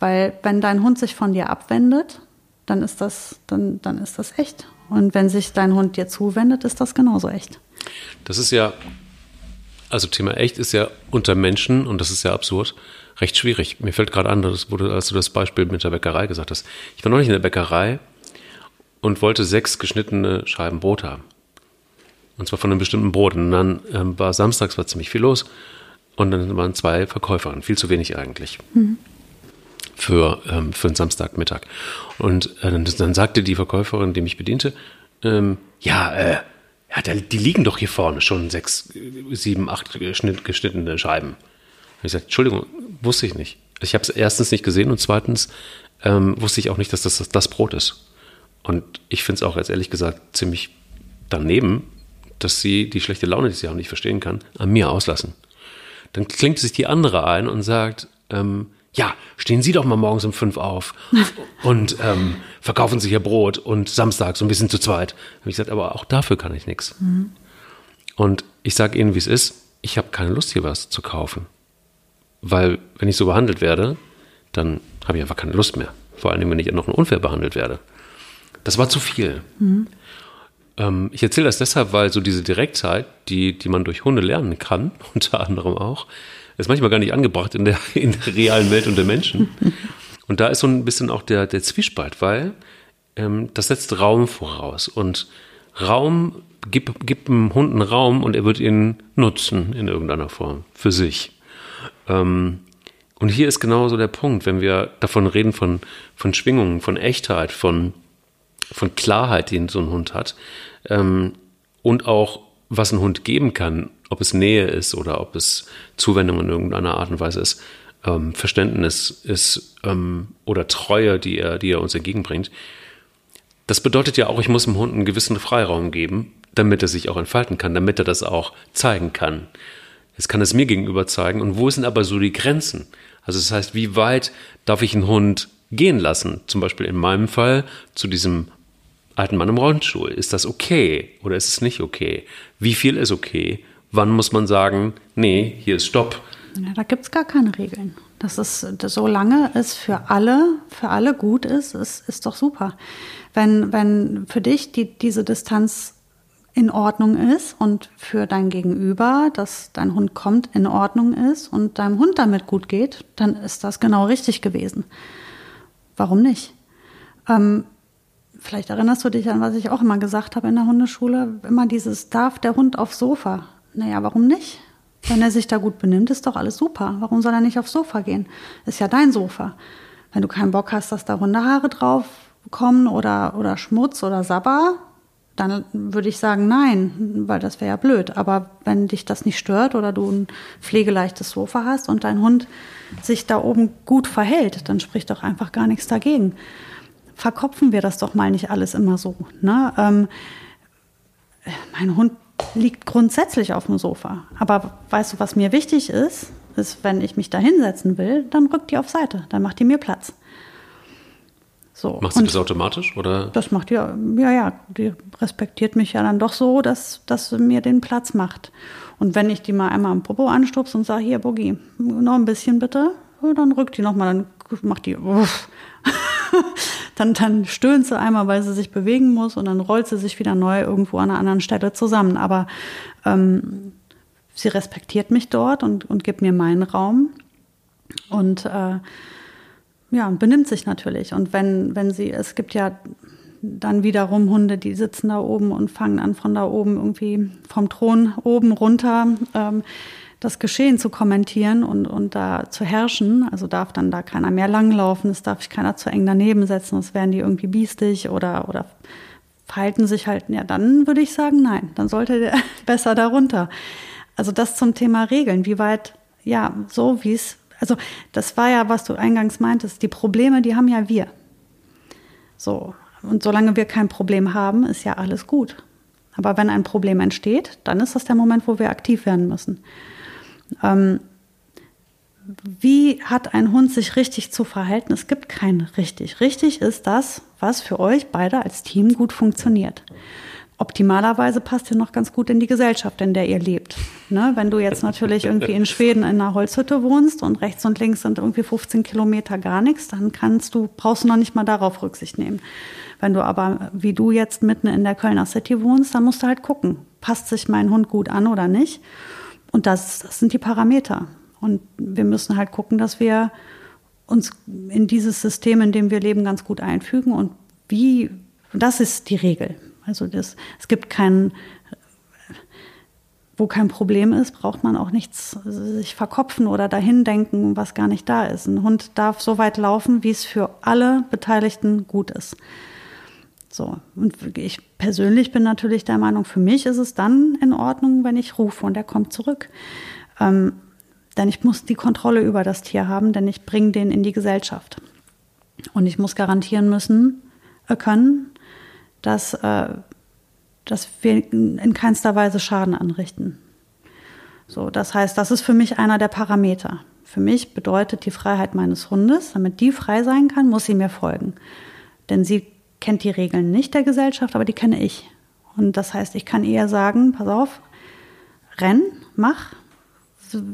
weil wenn dein Hund sich von dir abwendet, dann ist das, dann, dann ist das echt. Und wenn sich dein Hund dir zuwendet, ist das genauso echt. Das ist ja also Thema echt ist ja unter Menschen, und das ist ja absurd, recht schwierig. Mir fällt gerade an, das wurde, als du das Beispiel mit der Bäckerei gesagt hast. Ich war neulich in der Bäckerei und wollte sechs geschnittene Scheiben Brot haben. Und zwar von einem bestimmten Brot. Und dann ähm, war samstags war ziemlich viel los. Und dann waren zwei Verkäuferinnen, viel zu wenig eigentlich. Mhm. Für, ähm, für einen Samstagmittag. Und äh, dann, sagte die Verkäuferin, die mich bediente, ähm, ja, äh, ja, die liegen doch hier vorne schon sechs, sieben, acht geschnittene Scheiben. Und ich sagte, Entschuldigung, wusste ich nicht. Ich habe es erstens nicht gesehen und zweitens ähm, wusste ich auch nicht, dass das das, das Brot ist. Und ich finde es auch, als ehrlich gesagt, ziemlich daneben, dass sie die schlechte Laune, die sie auch nicht verstehen kann, an mir auslassen. Dann klingt sich die andere ein und sagt, ähm, ja, stehen Sie doch mal morgens um fünf auf <laughs> und ähm, verkaufen Sie Ihr Brot und samstags so ein bisschen zu zweit. Habe ich gesagt, aber auch dafür kann ich nichts. Mhm. Und ich sage Ihnen, wie es ist, ich habe keine Lust, hier was zu kaufen. Weil, wenn ich so behandelt werde, dann habe ich einfach keine Lust mehr. Vor allem, wenn ich noch unfair behandelt werde. Das war zu viel. Mhm. Ähm, ich erzähle das deshalb, weil so diese Direktheit, die, die man durch Hunde lernen kann, <laughs> unter anderem auch, ist manchmal gar nicht angebracht in der, <laughs> in der realen Welt unter Menschen. <laughs> Und da ist so ein bisschen auch der, der Zwiespalt, weil ähm, das setzt Raum voraus. Und Raum gibt, gibt einem Hund einen Raum und er wird ihn nutzen in irgendeiner Form für sich. Ähm, und hier ist genauso der Punkt, wenn wir davon reden, von, von Schwingungen, von Echtheit, von, von Klarheit, die so ein Hund hat, ähm, und auch was ein Hund geben kann, ob es Nähe ist oder ob es Zuwendung in irgendeiner Art und Weise ist, ähm, Verständnis ist ähm, oder Treue, die er, die er uns entgegenbringt. Das bedeutet ja auch, ich muss dem Hund einen gewissen Freiraum geben, damit er sich auch entfalten kann, damit er das auch zeigen kann. Jetzt kann es mir gegenüber zeigen. Und wo sind aber so die Grenzen? Also das heißt, wie weit darf ich einen Hund gehen lassen? Zum Beispiel in meinem Fall zu diesem alten Mann im Rollstuhl. Ist das okay oder ist es nicht okay? Wie viel ist okay? Wann muss man sagen, nee, hier ist Stopp? Ja, da gibt es gar keine Regeln. Das ist, solange es für alle, für alle gut ist, ist, ist doch super. Wenn, wenn für dich die, diese Distanz in Ordnung ist und für dein Gegenüber, dass dein Hund kommt, in Ordnung ist und deinem Hund damit gut geht, dann ist das genau richtig gewesen. Warum nicht? Ähm, vielleicht erinnerst du dich an, was ich auch immer gesagt habe in der Hundeschule, immer dieses, darf der Hund aufs Sofa? Naja, warum nicht? Wenn er sich da gut benimmt, ist doch alles super. Warum soll er nicht aufs Sofa gehen? Ist ja dein Sofa. Wenn du keinen Bock hast, dass da Hundehaare drauf kommen oder, oder Schmutz oder Sabber, dann würde ich sagen nein, weil das wäre ja blöd. Aber wenn dich das nicht stört oder du ein pflegeleichtes Sofa hast und dein Hund sich da oben gut verhält, dann spricht doch einfach gar nichts dagegen verkopfen wir das doch mal nicht alles immer so. Ne? Ähm, mein Hund liegt grundsätzlich auf dem Sofa. Aber weißt du, was mir wichtig ist, ist, wenn ich mich da hinsetzen will, dann rückt die auf Seite, dann macht die mir Platz. So. Macht sie das automatisch? Oder? Das macht die, ja, ja, die respektiert mich ja dann doch so, dass, dass sie mir den Platz macht. Und wenn ich die mal einmal am Popo anstupse und sage, hier, Boogie, noch ein bisschen bitte, dann rückt die nochmal, dann macht die, uff, <laughs> dann, dann stöhnt sie einmal, weil sie sich bewegen muss und dann rollt sie sich wieder neu irgendwo an einer anderen Stelle zusammen. Aber ähm, sie respektiert mich dort und, und gibt mir meinen Raum. Und äh, ja, benimmt sich natürlich. Und wenn, wenn sie, es gibt ja dann wiederum Hunde, die sitzen da oben und fangen an, von da oben irgendwie vom Thron oben runter ähm, das Geschehen zu kommentieren und, und da zu herrschen. Also darf dann da keiner mehr langlaufen, es darf sich keiner zu eng daneben setzen, es werden die irgendwie biestig oder, oder verhalten sich halt, ja, dann würde ich sagen, nein, dann sollte der <laughs> besser darunter. Also das zum Thema Regeln, wie weit, ja, so wie es, also das war ja, was du eingangs meintest, die Probleme, die haben ja wir. So, und solange wir kein Problem haben, ist ja alles gut. Aber wenn ein Problem entsteht, dann ist das der Moment, wo wir aktiv werden müssen. Ähm, wie hat ein Hund sich richtig zu verhalten? Es gibt kein richtig. Richtig ist das, was für euch beide als Team gut funktioniert. Optimalerweise passt ihr noch ganz gut in die Gesellschaft, in der ihr lebt. Ne? Wenn du jetzt natürlich irgendwie in Schweden in einer Holzhütte wohnst und rechts und links sind irgendwie 15 Kilometer gar nichts, dann kannst du, brauchst du noch nicht mal darauf Rücksicht nehmen. Wenn du aber, wie du jetzt mitten in der Kölner City wohnst, dann musst du halt gucken, passt sich mein Hund gut an oder nicht. Und das, das sind die Parameter. Und wir müssen halt gucken, dass wir uns in dieses System, in dem wir leben, ganz gut einfügen. Und wie, das ist die Regel. Also das, es gibt keinen, wo kein Problem ist, braucht man auch nichts sich verkopfen oder dahin denken, was gar nicht da ist. Ein Hund darf so weit laufen, wie es für alle Beteiligten gut ist. So. Und ich persönlich bin natürlich der Meinung, für mich ist es dann in Ordnung, wenn ich rufe und er kommt zurück. Ähm, denn ich muss die Kontrolle über das Tier haben, denn ich bringe den in die Gesellschaft. Und ich muss garantieren müssen, äh, können, dass, äh, dass wir in keinster Weise Schaden anrichten. So, das heißt, das ist für mich einer der Parameter. Für mich bedeutet die Freiheit meines Hundes, damit die frei sein kann, muss sie mir folgen. Denn sie kennt die Regeln nicht der Gesellschaft, aber die kenne ich. Und das heißt, ich kann eher sagen, pass auf, renn, mach,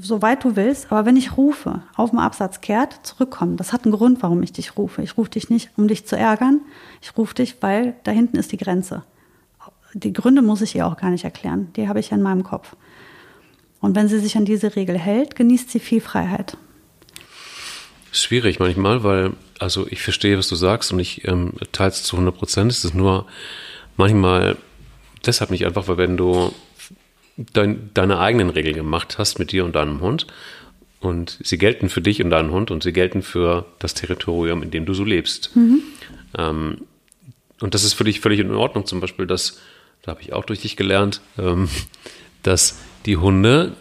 so weit du willst, aber wenn ich rufe, auf dem Absatz kehrt, zurückkommen. Das hat einen Grund, warum ich dich rufe. Ich rufe dich nicht, um dich zu ärgern. Ich rufe dich, weil da hinten ist die Grenze. Die Gründe muss ich ihr auch gar nicht erklären. Die habe ich ja in meinem Kopf. Und wenn sie sich an diese Regel hält, genießt sie viel Freiheit. Schwierig manchmal, weil, also ich verstehe, was du sagst und ich ähm, teile es zu 100 Prozent. Es ist nur manchmal deshalb nicht einfach, weil wenn du dein, deine eigenen Regeln gemacht hast mit dir und deinem Hund und sie gelten für dich und deinen Hund und sie gelten für das Territorium, in dem du so lebst. Mhm. Ähm, und das ist für dich völlig in Ordnung, zum Beispiel, dass, da habe ich auch durch dich gelernt, ähm, dass die Hunde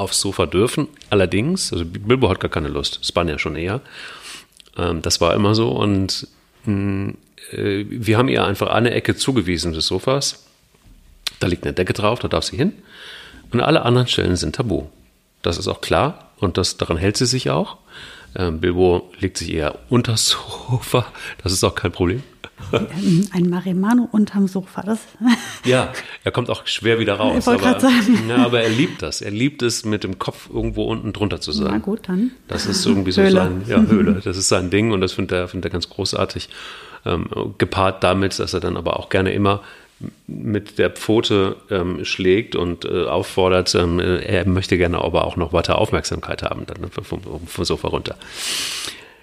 aufs Sofa dürfen. Allerdings, also Bilbo hat gar keine Lust, Spanier schon eher. Ähm, das war immer so und mh, mm, äh, wir haben ihr einfach eine Ecke zugewiesen des Sofas. Da liegt eine Decke drauf, da darf sie hin. Und alle anderen Stellen sind tabu. Das ist auch klar und das, daran hält sie sich auch. Ähm, Bilbo legt sich eher unter das Sofa, das ist auch kein Problem. Ein Marimano unterm Sofa, das. ja, er kommt auch schwer wieder <laughs> raus. Ich wollte gerade sagen. Ja, aber er liebt das. Er liebt es, mit dem Kopf irgendwo unten drunter zu sein. Na gut, dann. Das ist irgendwie so Höhle. sein, ja, Höhle. Das ist sein Ding und das findet er, findet er ganz großartig. Ähm, gepaart damit, dass er dann aber auch gerne immer mit der Pfote ähm, schlägt und äh, auffordert, ähm, er möchte gerne aber auch noch weiter Aufmerksamkeit haben, dann vom, vom Sofa runter.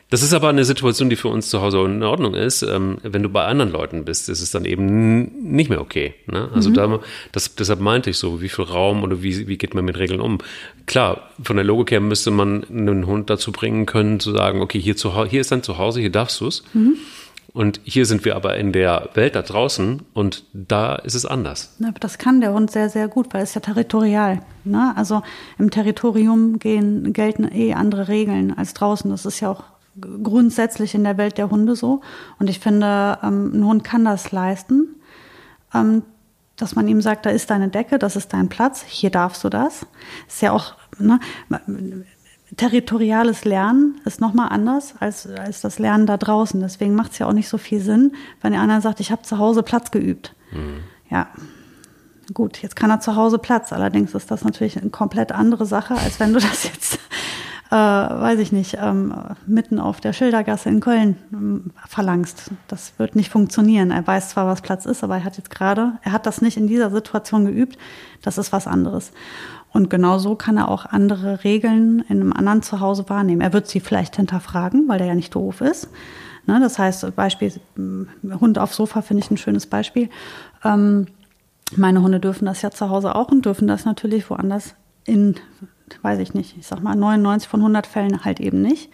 Das ist aber eine Situation, die für uns zu Hause in Ordnung ist. Ähm, wenn du bei anderen Leuten bist, ist es dann eben nicht mehr okay. Ne? Also mhm. da, das, deshalb meinte ich so, wie viel Raum oder wie, wie geht man mit Regeln um? Klar, von der Logik her müsste man einen Hund dazu bringen können, zu sagen, okay, hier, zu, hier ist dein Zuhause, hier darfst du es. Mhm. Und hier sind wir aber in der Welt da draußen und da ist es anders. Das kann der Hund sehr, sehr gut, weil es ja territorial. Ne? Also im Territorium gehen, gelten eh andere Regeln als draußen. Das ist ja auch grundsätzlich in der Welt der Hunde so. Und ich finde, ähm, ein Hund kann das leisten, ähm, dass man ihm sagt, da ist deine Decke, das ist dein Platz, hier darfst du das. Ist ja auch, ne, territoriales Lernen ist nochmal anders als, als das Lernen da draußen. Deswegen macht es ja auch nicht so viel Sinn, wenn der andere sagt, ich habe zu Hause Platz geübt. Mhm. Ja, gut, jetzt kann er zu Hause Platz. Allerdings ist das natürlich eine komplett andere Sache, als wenn du das jetzt, äh, weiß ich nicht, ähm, mitten auf der Schildergasse in Köln ähm, verlangst. Das wird nicht funktionieren. Er weiß zwar, was Platz ist, aber er hat jetzt gerade, er hat das nicht in dieser Situation geübt. Das ist was anderes. Und genau so kann er auch andere Regeln in einem anderen Zuhause wahrnehmen. Er wird sie vielleicht hinterfragen, weil er ja nicht doof ist. Ne, das heißt, Beispiel, Hund aufs Sofa finde ich ein schönes Beispiel. Ähm, meine Hunde dürfen das ja zu Hause auch und dürfen das natürlich woanders in, weiß ich nicht, ich sag mal 99 von 100 Fällen halt eben nicht.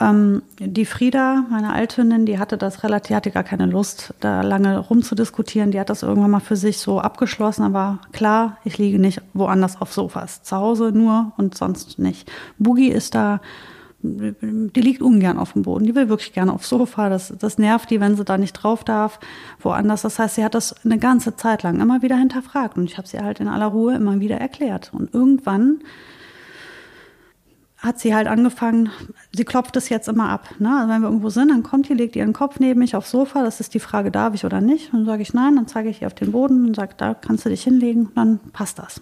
Ähm, die Frieda, meine Althündin, die hatte das relativ, hatte gar keine Lust, da lange rumzudiskutieren. Die hat das irgendwann mal für sich so abgeschlossen, aber klar, ich liege nicht woanders auf Sofas. Zu Hause nur und sonst nicht. Boogie ist da, die liegt ungern auf dem Boden. Die will wirklich gerne aufs Sofa. Das, das nervt die, wenn sie da nicht drauf darf, woanders. Das heißt, sie hat das eine ganze Zeit lang immer wieder hinterfragt. Und ich habe sie halt in aller Ruhe immer wieder erklärt. Und irgendwann hat sie halt angefangen, sie klopft es jetzt immer ab. Ne? Also wenn wir irgendwo sind, dann kommt die, legt ihren Kopf neben mich aufs Sofa. Das ist die Frage, darf ich oder nicht? Und dann sage ich nein, dann zeige ich ihr auf den Boden und sage, da kannst du dich hinlegen, dann passt das.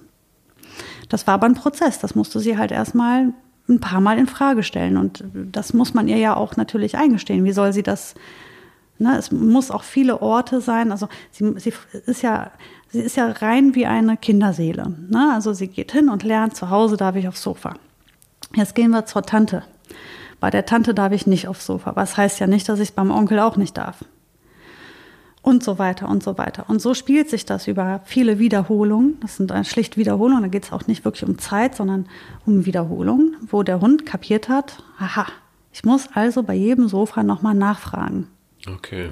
Das war aber ein Prozess. Das musste sie halt erstmal ein paar Mal in Frage stellen. Und das muss man ihr ja auch natürlich eingestehen. Wie soll sie das? Ne? Es muss auch viele Orte sein. Also sie, sie ist ja sie ist ja rein wie eine Kinderseele. Ne? Also sie geht hin und lernt, zu Hause darf ich aufs Sofa. Jetzt gehen wir zur Tante. Bei der Tante darf ich nicht aufs Sofa. Was heißt ja nicht, dass ich es beim Onkel auch nicht darf. Und so weiter und so weiter. Und so spielt sich das über viele Wiederholungen. Das sind schlicht Wiederholungen. Da geht es auch nicht wirklich um Zeit, sondern um Wiederholungen, wo der Hund kapiert hat, aha, ich muss also bei jedem Sofa nochmal nachfragen. Okay.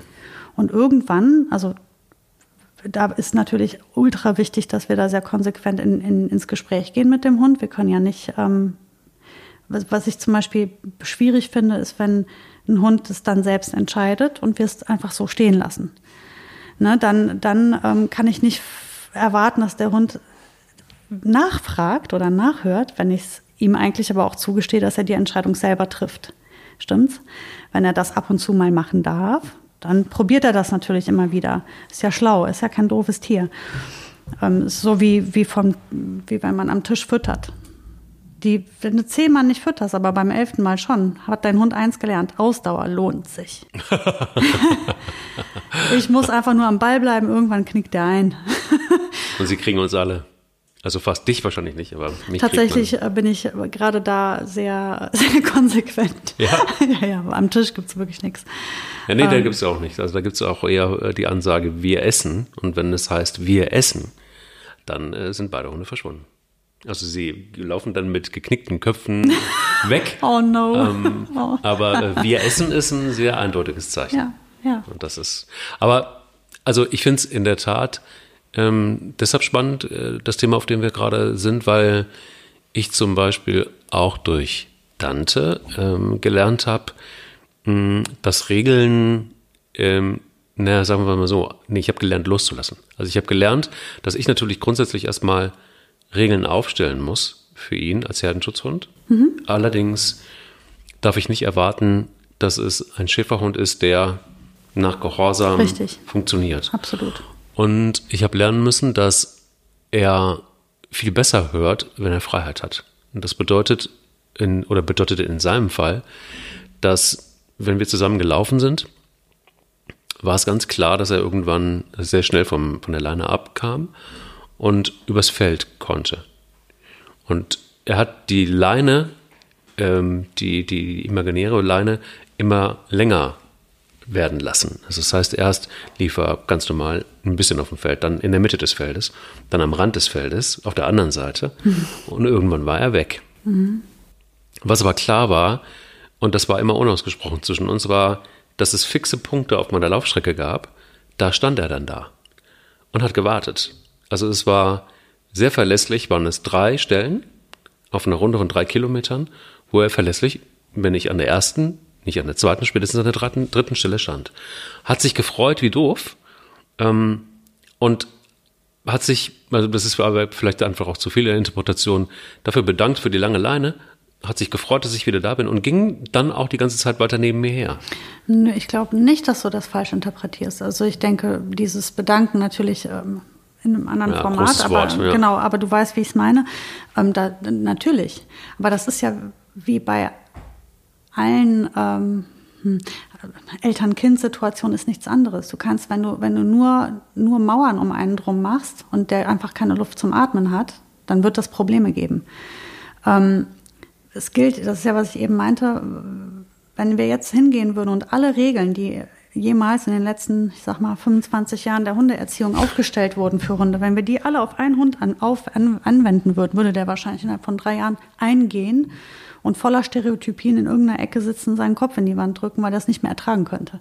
Und irgendwann, also da ist natürlich ultra wichtig, dass wir da sehr konsequent in, in, ins Gespräch gehen mit dem Hund. Wir können ja nicht ähm, was, was ich zum Beispiel schwierig finde, ist, wenn ein Hund es dann selbst entscheidet und wir es einfach so stehen lassen. Ne, dann dann ähm, kann ich nicht erwarten, dass der Hund nachfragt oder nachhört, wenn ich es ihm eigentlich aber auch zugestehe, dass er die Entscheidung selber trifft. Stimmt's? Wenn er das ab und zu mal machen darf, dann probiert er das natürlich immer wieder. Ist ja schlau, ist ja kein doofes Tier. Ähm, so wie, wie, vom, wie wenn man am Tisch füttert die, wenn du zehnmal nicht fütterst, aber beim elften Mal schon, hat dein Hund eins gelernt. Ausdauer lohnt sich. <laughs> ich muss einfach nur am Ball bleiben, irgendwann knickt der ein. <laughs> Und sie kriegen uns alle. Also fast dich wahrscheinlich nicht, aber mich Tatsächlich äh, bin ich gerade da sehr, <laughs> sehr konsequent. Ja, ja, ja am Tisch gibt es wirklich nichts. Ja, nee, ähm, da gibt es auch nichts. Also da gibt es auch eher äh, die Ansage, wir essen. Und wenn es heißt, wir essen, dann äh, sind beide Hunde verschwunden. Also sie laufen dann mit geknickten Köpfen <laughs> weg. oh no. Ähm, <laughs> oh. Aber äh, wir essen ist ein sehr eindeutiges Zeichen. Ja, ja. Und das ist. Aber also ich finde es in der Tat ähm, deshalb spannend, äh, das Thema, auf dem wir gerade sind, weil ich zum Beispiel auch durch Dante ähm, gelernt habe, dass Regeln ähm, naja, sagen wir mal so, nee, ich habe gelernt loszulassen. Also ich habe gelernt, dass ich natürlich grundsätzlich erstmal Regeln aufstellen muss für ihn als Herdenschutzhund. Mhm. Allerdings darf ich nicht erwarten, dass es ein Schäferhund ist, der nach Gehorsam Richtig. funktioniert. Absolut. Und ich habe lernen müssen, dass er viel besser hört, wenn er Freiheit hat. Und das bedeutet in, oder bedeutete in seinem Fall, dass wenn wir zusammen gelaufen sind, war es ganz klar, dass er irgendwann sehr schnell vom, von der Leine abkam und übers Feld konnte. Und er hat die Leine, ähm, die, die imaginäre Leine, immer länger werden lassen. Also das heißt, erst lief er ganz normal ein bisschen auf dem Feld, dann in der Mitte des Feldes, dann am Rand des Feldes, auf der anderen Seite mhm. <laughs> und irgendwann war er weg. Mhm. Was aber klar war, und das war immer unausgesprochen zwischen uns, war, dass es fixe Punkte auf meiner Laufstrecke gab. Da stand er dann da und hat gewartet. Also es war sehr verlässlich, waren es drei Stellen auf einer Runde von drei Kilometern, wo er verlässlich, wenn ich an der ersten, nicht an der zweiten, spätestens an der dritten, dritten Stelle stand. Hat sich gefreut wie doof ähm, und hat sich, also das ist aber vielleicht einfach auch zu viel Interpretation, dafür bedankt für die lange Leine, hat sich gefreut, dass ich wieder da bin und ging dann auch die ganze Zeit weiter neben mir her. Ich glaube nicht, dass du das falsch interpretierst. Also ich denke, dieses Bedanken natürlich ähm, in einem anderen ja, Format, aber Wort, ja. genau, aber du weißt, wie ich es meine. Ähm, da, natürlich. Aber das ist ja wie bei allen ähm, hm, Eltern-Kind-Situation ist nichts anderes. Du kannst, wenn du, wenn du nur, nur Mauern um einen drum machst und der einfach keine Luft zum Atmen hat, dann wird das Probleme geben. Ähm, es gilt, das ist ja, was ich eben meinte, wenn wir jetzt hingehen würden und alle Regeln, die jemals in den letzten, ich sag mal, 25 Jahren der Hundeerziehung aufgestellt wurden für Hunde, wenn wir die alle auf einen Hund an, auf, an, anwenden würden, würde der wahrscheinlich innerhalb von drei Jahren eingehen und voller Stereotypien in irgendeiner Ecke sitzen, seinen Kopf in die Wand drücken, weil er es nicht mehr ertragen könnte.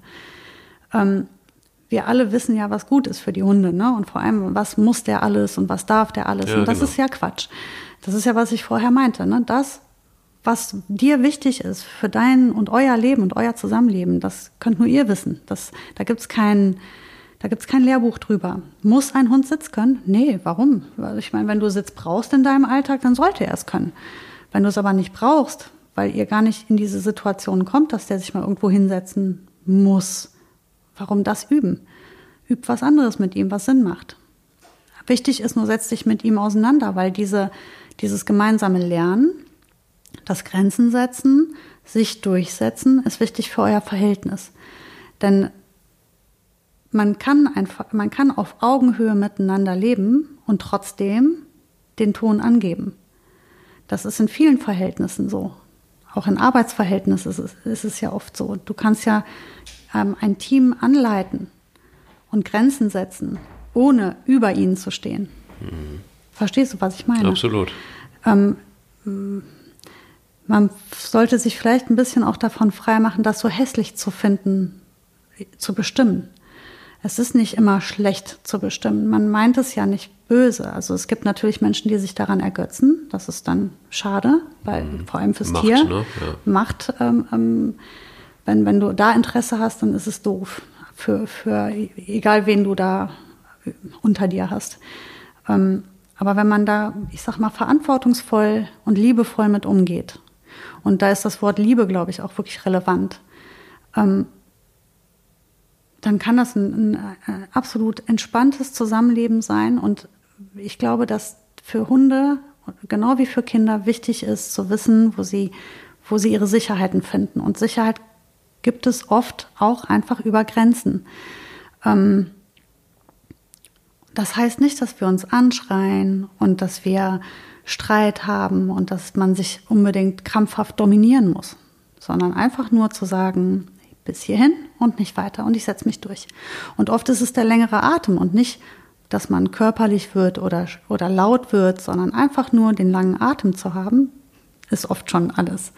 Ähm, wir alle wissen ja, was gut ist für die Hunde, ne? Und vor allem, was muss der alles und was darf der alles? Ja, und das genau. ist ja Quatsch. Das ist ja, was ich vorher meinte, ne? Das, was dir wichtig ist für dein und euer Leben und euer Zusammenleben, das könnt nur ihr wissen. Das, da gibt's kein, da gibt's kein Lehrbuch drüber. Muss ein Hund Sitz können? Nee, warum? Ich meine, wenn du Sitz brauchst in deinem Alltag, dann sollte er es können. Wenn du es aber nicht brauchst, weil ihr gar nicht in diese Situation kommt, dass der sich mal irgendwo hinsetzen muss, Warum das üben? Übt was anderes mit ihm, was Sinn macht. Wichtig ist nur, setz dich mit ihm auseinander, weil diese, dieses gemeinsame Lernen, das Grenzen setzen, sich durchsetzen, ist wichtig für euer Verhältnis. Denn man kann einfach, man kann auf Augenhöhe miteinander leben und trotzdem den Ton angeben. Das ist in vielen Verhältnissen so. Auch in Arbeitsverhältnissen ist es, ist es ja oft so. Du kannst ja ähm, ein Team anleiten und Grenzen setzen, ohne über ihnen zu stehen. Mhm. Verstehst du, was ich meine? Absolut. Ähm, man sollte sich vielleicht ein bisschen auch davon freimachen, das so hässlich zu finden, zu bestimmen. Es ist nicht immer schlecht zu bestimmen. Man meint es ja nicht böse. Also es gibt natürlich Menschen, die sich daran ergötzen. Das ist dann schade, weil mhm. vor allem fürs Macht, Tier ne? ja. Macht ähm, ähm, wenn, wenn du da Interesse hast, dann ist es doof. Für, für egal wen du da unter dir hast. Ähm, aber wenn man da, ich sag mal, verantwortungsvoll und liebevoll mit umgeht, und da ist das Wort Liebe, glaube ich, auch wirklich relevant, ähm, dann kann das ein, ein, ein absolut entspanntes Zusammenleben sein. Und ich glaube, dass für Hunde, genau wie für Kinder, wichtig ist zu wissen, wo sie, wo sie ihre Sicherheiten finden. Und Sicherheit gibt es oft auch einfach über Grenzen. Ähm, das heißt nicht, dass wir uns anschreien und dass wir Streit haben und dass man sich unbedingt krampfhaft dominieren muss, sondern einfach nur zu sagen, bis hierhin und nicht weiter und ich setze mich durch. Und oft ist es der längere Atem und nicht, dass man körperlich wird oder, oder laut wird, sondern einfach nur den langen Atem zu haben, ist oft schon alles.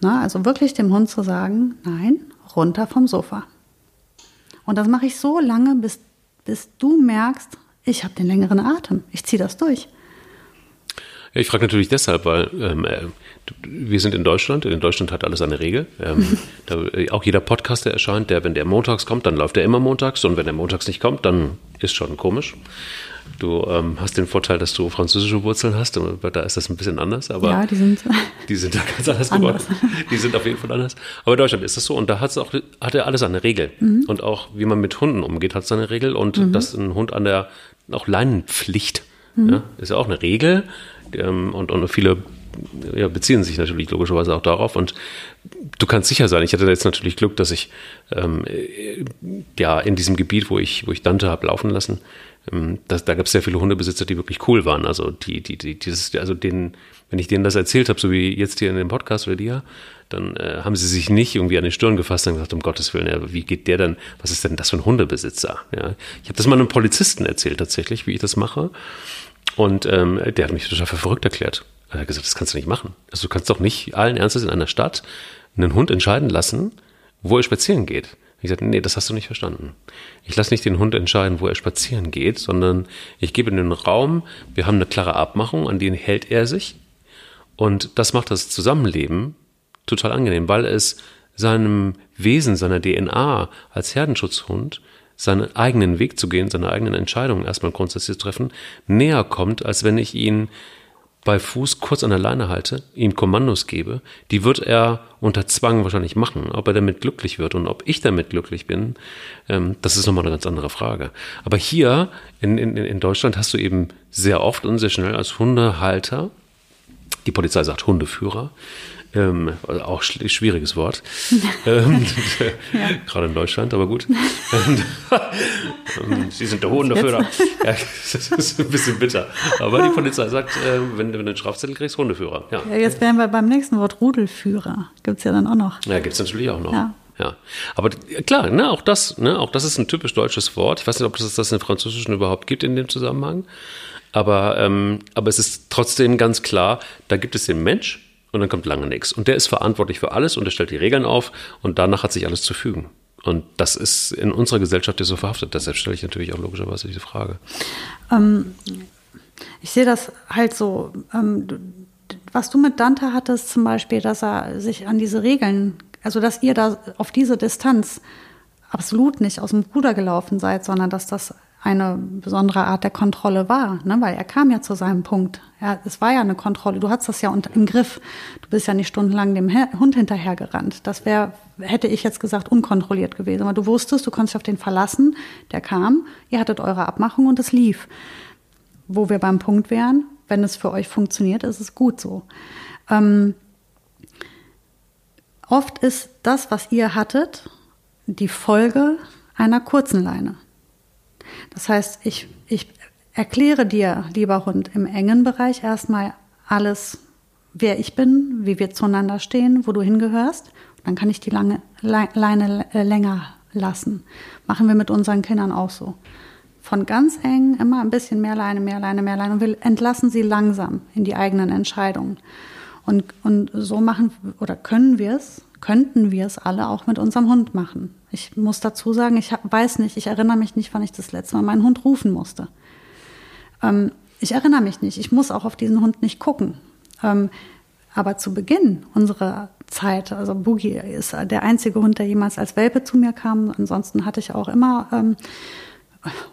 Na, also wirklich dem Hund zu sagen, nein, runter vom Sofa. Und das mache ich so lange, bis, bis du merkst, ich habe den längeren Atem. Ich ziehe das durch. Ja, ich frage natürlich deshalb, weil ähm, äh, wir sind in Deutschland. In Deutschland hat alles eine Regel. Ähm, <laughs> da, äh, auch jeder Podcast, der erscheint, der, wenn der montags kommt, dann läuft er immer montags. Und wenn der montags nicht kommt, dann ist schon komisch. Du ähm, hast den Vorteil, dass du französische Wurzeln hast, da ist das ein bisschen anders, aber ja, die sind, <laughs> die sind da ganz anders, <laughs> anders, geworden. Die sind auf jeden Fall anders. Aber in Deutschland ist das so und da hat es auch, hat er alles eine Regel. Mhm. Und auch wie man mit Hunden umgeht, hat es eine Regel und mhm. dass ein Hund an der auch Leinenpflicht mhm. ja, ist ja auch eine Regel. Ähm, und, und viele ja, beziehen sich natürlich logischerweise auch darauf. Und du kannst sicher sein, ich hatte jetzt natürlich Glück, dass ich ähm, äh, ja in diesem Gebiet, wo ich, wo ich Dante habe laufen lassen, ähm, das, da gab es sehr viele Hundebesitzer, die wirklich cool waren. Also die, die, die, dieses, also denen, wenn ich denen das erzählt habe, so wie jetzt hier in dem Podcast oder dir, dann äh, haben sie sich nicht irgendwie an den Stirn gefasst und gesagt, um Gottes Willen, ja, wie geht der denn, was ist denn das für ein Hundebesitzer? Ja, ich habe das mal einem Polizisten erzählt tatsächlich, wie ich das mache. Und ähm, der hat mich total für verrückt erklärt. Er hat gesagt, das kannst du nicht machen. Also du kannst doch nicht allen Ernstes in einer Stadt einen Hund entscheiden lassen, wo er spazieren geht. Ich sagte, nee, das hast du nicht verstanden. Ich lasse nicht den Hund entscheiden, wo er spazieren geht, sondern ich gebe ihm den Raum, wir haben eine klare Abmachung, an die hält er sich. Und das macht das Zusammenleben total angenehm, weil es seinem Wesen, seiner DNA als Herdenschutzhund, seinen eigenen Weg zu gehen, seine eigenen Entscheidungen erstmal grundsätzlich zu treffen, näher kommt, als wenn ich ihn bei Fuß kurz an der Leine halte, ihm Kommandos gebe, die wird er unter Zwang wahrscheinlich machen. Ob er damit glücklich wird und ob ich damit glücklich bin, ähm, das ist nochmal eine ganz andere Frage. Aber hier in, in, in Deutschland hast du eben sehr oft und sehr schnell als Hundehalter, die Polizei sagt Hundeführer, Ähm, also auch schwieriges Wort. <laughs> ähm, ja. Gerade in Deutschland, aber gut. Ähm, <laughs> Sie sind der Hundeführer. <laughs> Ja, das ist ein bisschen bitter. Aber die Polizei sagt, äh, wenn, wenn du einen Strafzettel kriegst, Hundeführer. Ja. ja jetzt wären wir beim nächsten Wort Rudelführer. Gibt es ja dann auch noch. Ja, gibt es natürlich auch noch. Ja. Ja, aber klar, ne, auch das, ne, auch das ist ein typisch deutsches Wort. Ich weiß nicht, ob es das in Französischen überhaupt gibt in dem Zusammenhang. Aber, ähm, aber es ist trotzdem ganz klar, da gibt es den Mensch und dann kommt lange nichts. Und der ist verantwortlich für alles und er stellt die Regeln auf und danach hat sich alles zu fügen. Und das ist in unserer Gesellschaft ja so verhaftet. Deshalb stelle ich natürlich auch logischerweise diese Frage. Ähm, ich sehe das halt so. Ähm, was du mit Dante hattest, zum Beispiel, dass er sich an diese Regeln also dass ihr da auf diese Distanz absolut nicht aus dem Ruder gelaufen seid, sondern dass das eine besondere Art der Kontrolle war, ne? weil er kam ja zu seinem Punkt. Ja, es war ja eine Kontrolle. Du hattest das ja im Griff. Du bist ja nicht stundenlang dem Hund hinterhergerannt. Das wäre, hätte ich jetzt gesagt, unkontrolliert gewesen. Aber du wusstest, du konntest auf den verlassen. Der kam, ihr hattet eure Abmachung und es lief. Wo wir beim Punkt wären, wenn es für euch funktioniert, ist es gut so. Ähm, Oft ist das, was ihr hattet, die Folge einer kurzen Leine. Das heißt, ich, ich erkläre dir, lieber Hund, im engen Bereich erstmal alles, wer ich bin, wie wir zueinander stehen, wo du hingehörst. Dann kann ich die lange, Leine länger lassen. Machen wir mit unseren Kindern auch so. Von ganz eng immer ein bisschen mehr Leine, mehr Leine, mehr Leine und wir entlassen sie langsam in die eigenen Entscheidungen. Und, und so machen oder können wir es, könnten wir es alle auch mit unserem Hund machen. Ich muss dazu sagen, ich weiß nicht, ich erinnere mich nicht, wann ich das letzte Mal meinen Hund rufen musste. Ähm, ich erinnere mich nicht. Ich muss auch auf diesen Hund nicht gucken. Ähm, aber zu Beginn unserer Zeit, also Boogie ist der einzige Hund, der jemals als Welpe zu mir kam. Ansonsten hatte ich auch immer ähm,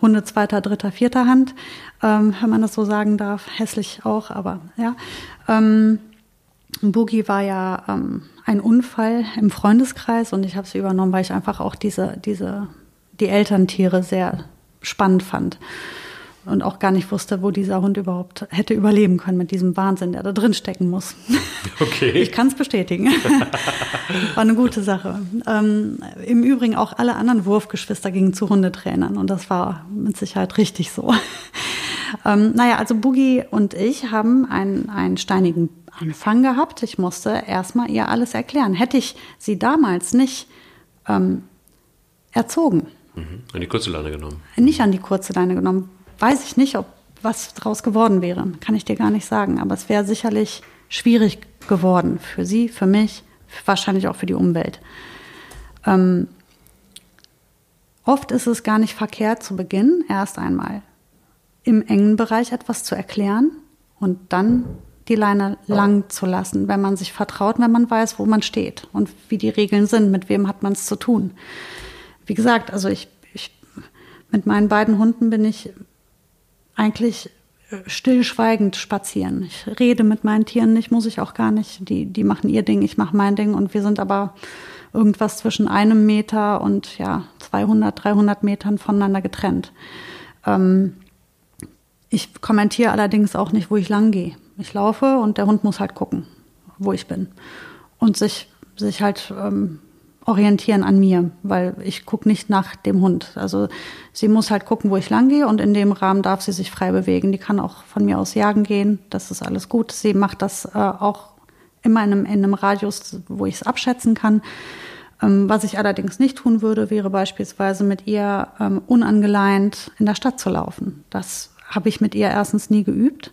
Hunde zweiter, dritter, vierter Hand, ähm, wenn man das so sagen darf. Hässlich auch, aber ja. Ähm, Boogie war ja ähm, ein Unfall im Freundeskreis und ich habe sie übernommen, weil ich einfach auch diese, diese, die Elterntiere sehr spannend fand und auch gar nicht wusste, wo dieser Hund überhaupt hätte überleben können mit diesem Wahnsinn, der da drin stecken muss. <laughs> Okay. Ich kann es bestätigen. <laughs> War eine gute Sache. Ähm, Im Übrigen auch alle anderen Wurfgeschwister gingen zu Hundetrainern und das war mit Sicherheit richtig so. <laughs> Ähm, naja, also Boogie und ich haben einen, einen steinigen Anfang gehabt. Ich musste erstmal ihr alles erklären. Hätte ich sie damals nicht ähm, erzogen. Mhm. An die kurze Leine genommen. Nicht an die kurze Leine genommen. Weiß ich nicht, ob was draus geworden wäre. Kann ich dir gar nicht sagen. Aber es wäre sicherlich schwierig geworden für sie, für mich, wahrscheinlich auch für die Umwelt. Ähm, oft ist es gar nicht verkehrt zu Beginn erst einmal im engen Bereich etwas zu erklären und dann die Leine lang zu lassen, wenn man sich vertraut, wenn man weiß, wo man steht und wie die Regeln sind, mit wem hat man es zu tun. Wie gesagt, also ich, ich mit meinen beiden Hunden bin ich eigentlich stillschweigend spazieren. Ich rede mit meinen Tieren nicht, muss ich auch gar nicht. Die, die machen ihr Ding, ich mache mein Ding und wir sind aber irgendwas zwischen einem Meter und ja 200, 300 Metern voneinander getrennt. Ähm, ich kommentiere allerdings auch nicht, wo ich lang gehe. Ich laufe und der Hund muss halt gucken, wo ich bin. Und sich, sich halt ähm, orientieren an mir, weil ich gucke nicht nach dem Hund. Also sie muss halt gucken, wo ich lang gehe und in dem Rahmen darf sie sich frei bewegen. Die kann auch von mir aus jagen gehen, das ist alles gut. Sie macht das äh, auch immer in einem, in einem Radius, wo ich es abschätzen kann. Ähm, was ich allerdings nicht tun würde, wäre beispielsweise mit ihr ähm, unangeleint in der Stadt zu laufen. Das habe ich mit ihr erstens nie geübt.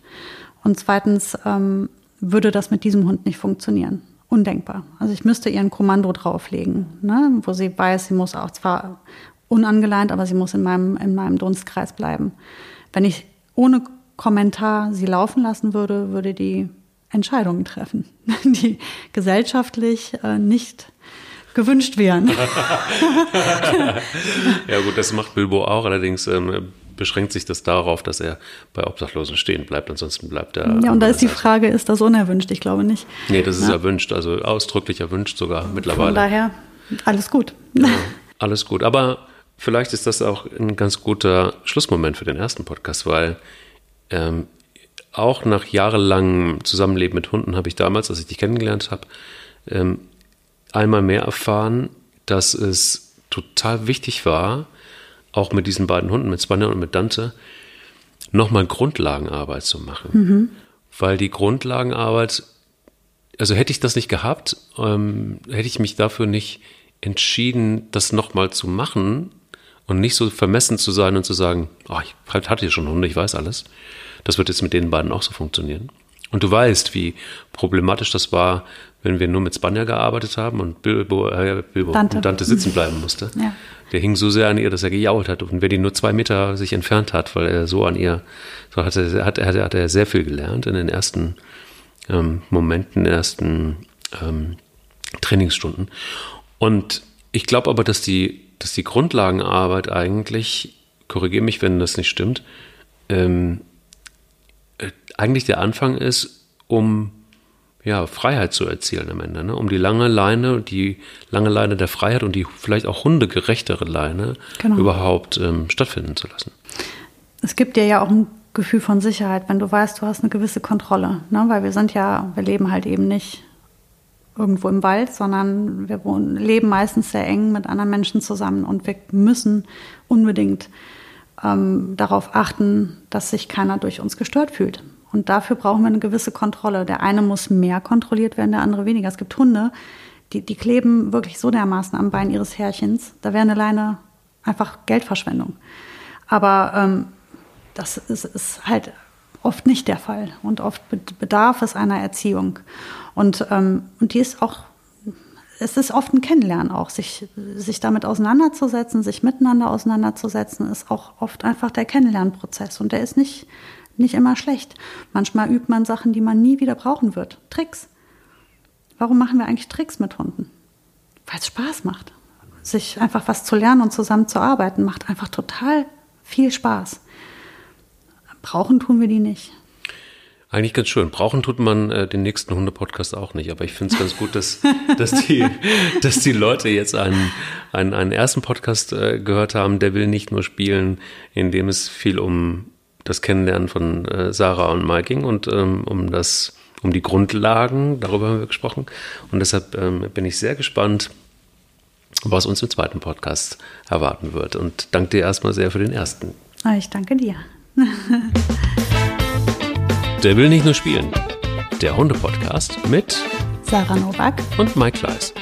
Und zweitens ähm, würde das mit diesem Hund nicht funktionieren. Undenkbar. Also ich müsste ihr ein Kommando drauflegen, ne, wo sie weiß, sie muss auch zwar unangeleint, aber sie muss in meinem, in meinem Dunstkreis bleiben. Wenn ich ohne Kommentar sie laufen lassen würde, würde die Entscheidungen treffen, <laughs> die gesellschaftlich äh, nicht gewünscht wären. <laughs> ja gut, das macht Bilbo auch. Allerdings ähm, beschränkt sich das darauf, dass er bei Obdachlosen stehen bleibt. Ansonsten bleibt er. Ja, und da ist die Frage, ist das unerwünscht? Ich glaube nicht. Nee, das ist ja. erwünscht, also ausdrücklich erwünscht sogar mittlerweile. Von daher, alles gut. Ja, alles gut. Aber vielleicht ist das auch ein ganz guter Schlussmoment für den ersten Podcast, weil ähm, auch nach jahrelangem Zusammenleben mit Hunden habe ich damals, als ich dich kennengelernt habe, ähm, einmal mehr erfahren, dass es total wichtig war, auch mit diesen beiden Hunden, mit Spanner und mit Dante, nochmal Grundlagenarbeit zu machen. Mhm. Weil die Grundlagenarbeit, also hätte ich das nicht gehabt, ähm, hätte ich mich dafür nicht entschieden, das nochmal zu machen und nicht so vermessen zu sein und zu sagen, oh, ich hatte ja schon Hunde, ich weiß alles. Das wird jetzt mit den beiden auch so funktionieren. Und du weißt, wie problematisch das war, wenn wir nur mit Spanier gearbeitet haben und Bilbo, äh, Bilbo Dante. Und Dante sitzen bleiben musste. Ja. Der hing so sehr an ihr, dass er gejault hat. Und wer die nur zwei Meter sich entfernt hat, weil er so an ihr, so hat er, hat, hat, hat er sehr viel gelernt in den ersten ähm, Momenten, ersten ähm, Trainingsstunden. Und ich glaube aber, dass die, dass die Grundlagenarbeit eigentlich, korrigiere mich, wenn das nicht stimmt, ähm, äh, eigentlich der Anfang ist, um ja, Freiheit zu erzielen am Ende, ne? um die lange Leine, die lange Leine der Freiheit und die vielleicht auch hundegerechtere Leine genau. überhaupt ähm, stattfinden zu lassen. Es gibt dir ja auch ein Gefühl von Sicherheit, wenn du weißt, du hast eine gewisse Kontrolle, ne? weil wir sind ja, wir leben halt eben nicht irgendwo im Wald, sondern wir wohnen, leben meistens sehr eng mit anderen Menschen zusammen und wir müssen unbedingt ähm, darauf achten, dass sich keiner durch uns gestört fühlt. Und dafür brauchen wir eine gewisse Kontrolle. Der eine muss mehr kontrolliert werden, der andere weniger. Es gibt Hunde, die, die kleben wirklich so dermaßen am Bein ihres Herrchens. Da wäre eine Leine einfach Geldverschwendung. Aber ähm, das ist, ist, halt oft nicht der Fall. Und oft bedarf es einer Erziehung. Und, ähm, und die ist auch, es ist oft ein Kennenlernen auch. Sich, sich damit auseinanderzusetzen, sich miteinander auseinanderzusetzen, ist auch oft einfach der Kennenlernprozess. Und der ist nicht nicht immer schlecht. Manchmal übt man Sachen, die man nie wieder brauchen wird. Tricks. Warum machen wir eigentlich Tricks mit Hunden? Weil es Spaß macht. Sich einfach was zu lernen und zusammen zu arbeiten, macht einfach total viel Spaß. Brauchen tun wir die nicht. Eigentlich ganz schön. Brauchen tut man äh, den nächsten Hunde-Podcast auch nicht. Aber ich finde es ganz gut, dass, <laughs> dass, die, dass die Leute jetzt einen, einen, einen ersten Podcast äh, gehört haben, der will nicht nur spielen, in dem es viel um das Kennenlernen von äh, Sarah und Mike ging und ähm, um das, um die Grundlagen, darüber haben wir gesprochen. Und deshalb ähm, bin ich sehr gespannt, was uns im zweiten Podcast erwarten wird. Und danke dir erstmal sehr für den ersten. Ah, ich danke dir. <laughs> Der will nicht nur spielen. Der Hunde-Podcast mit Sarah Novak und Mike Fleiß.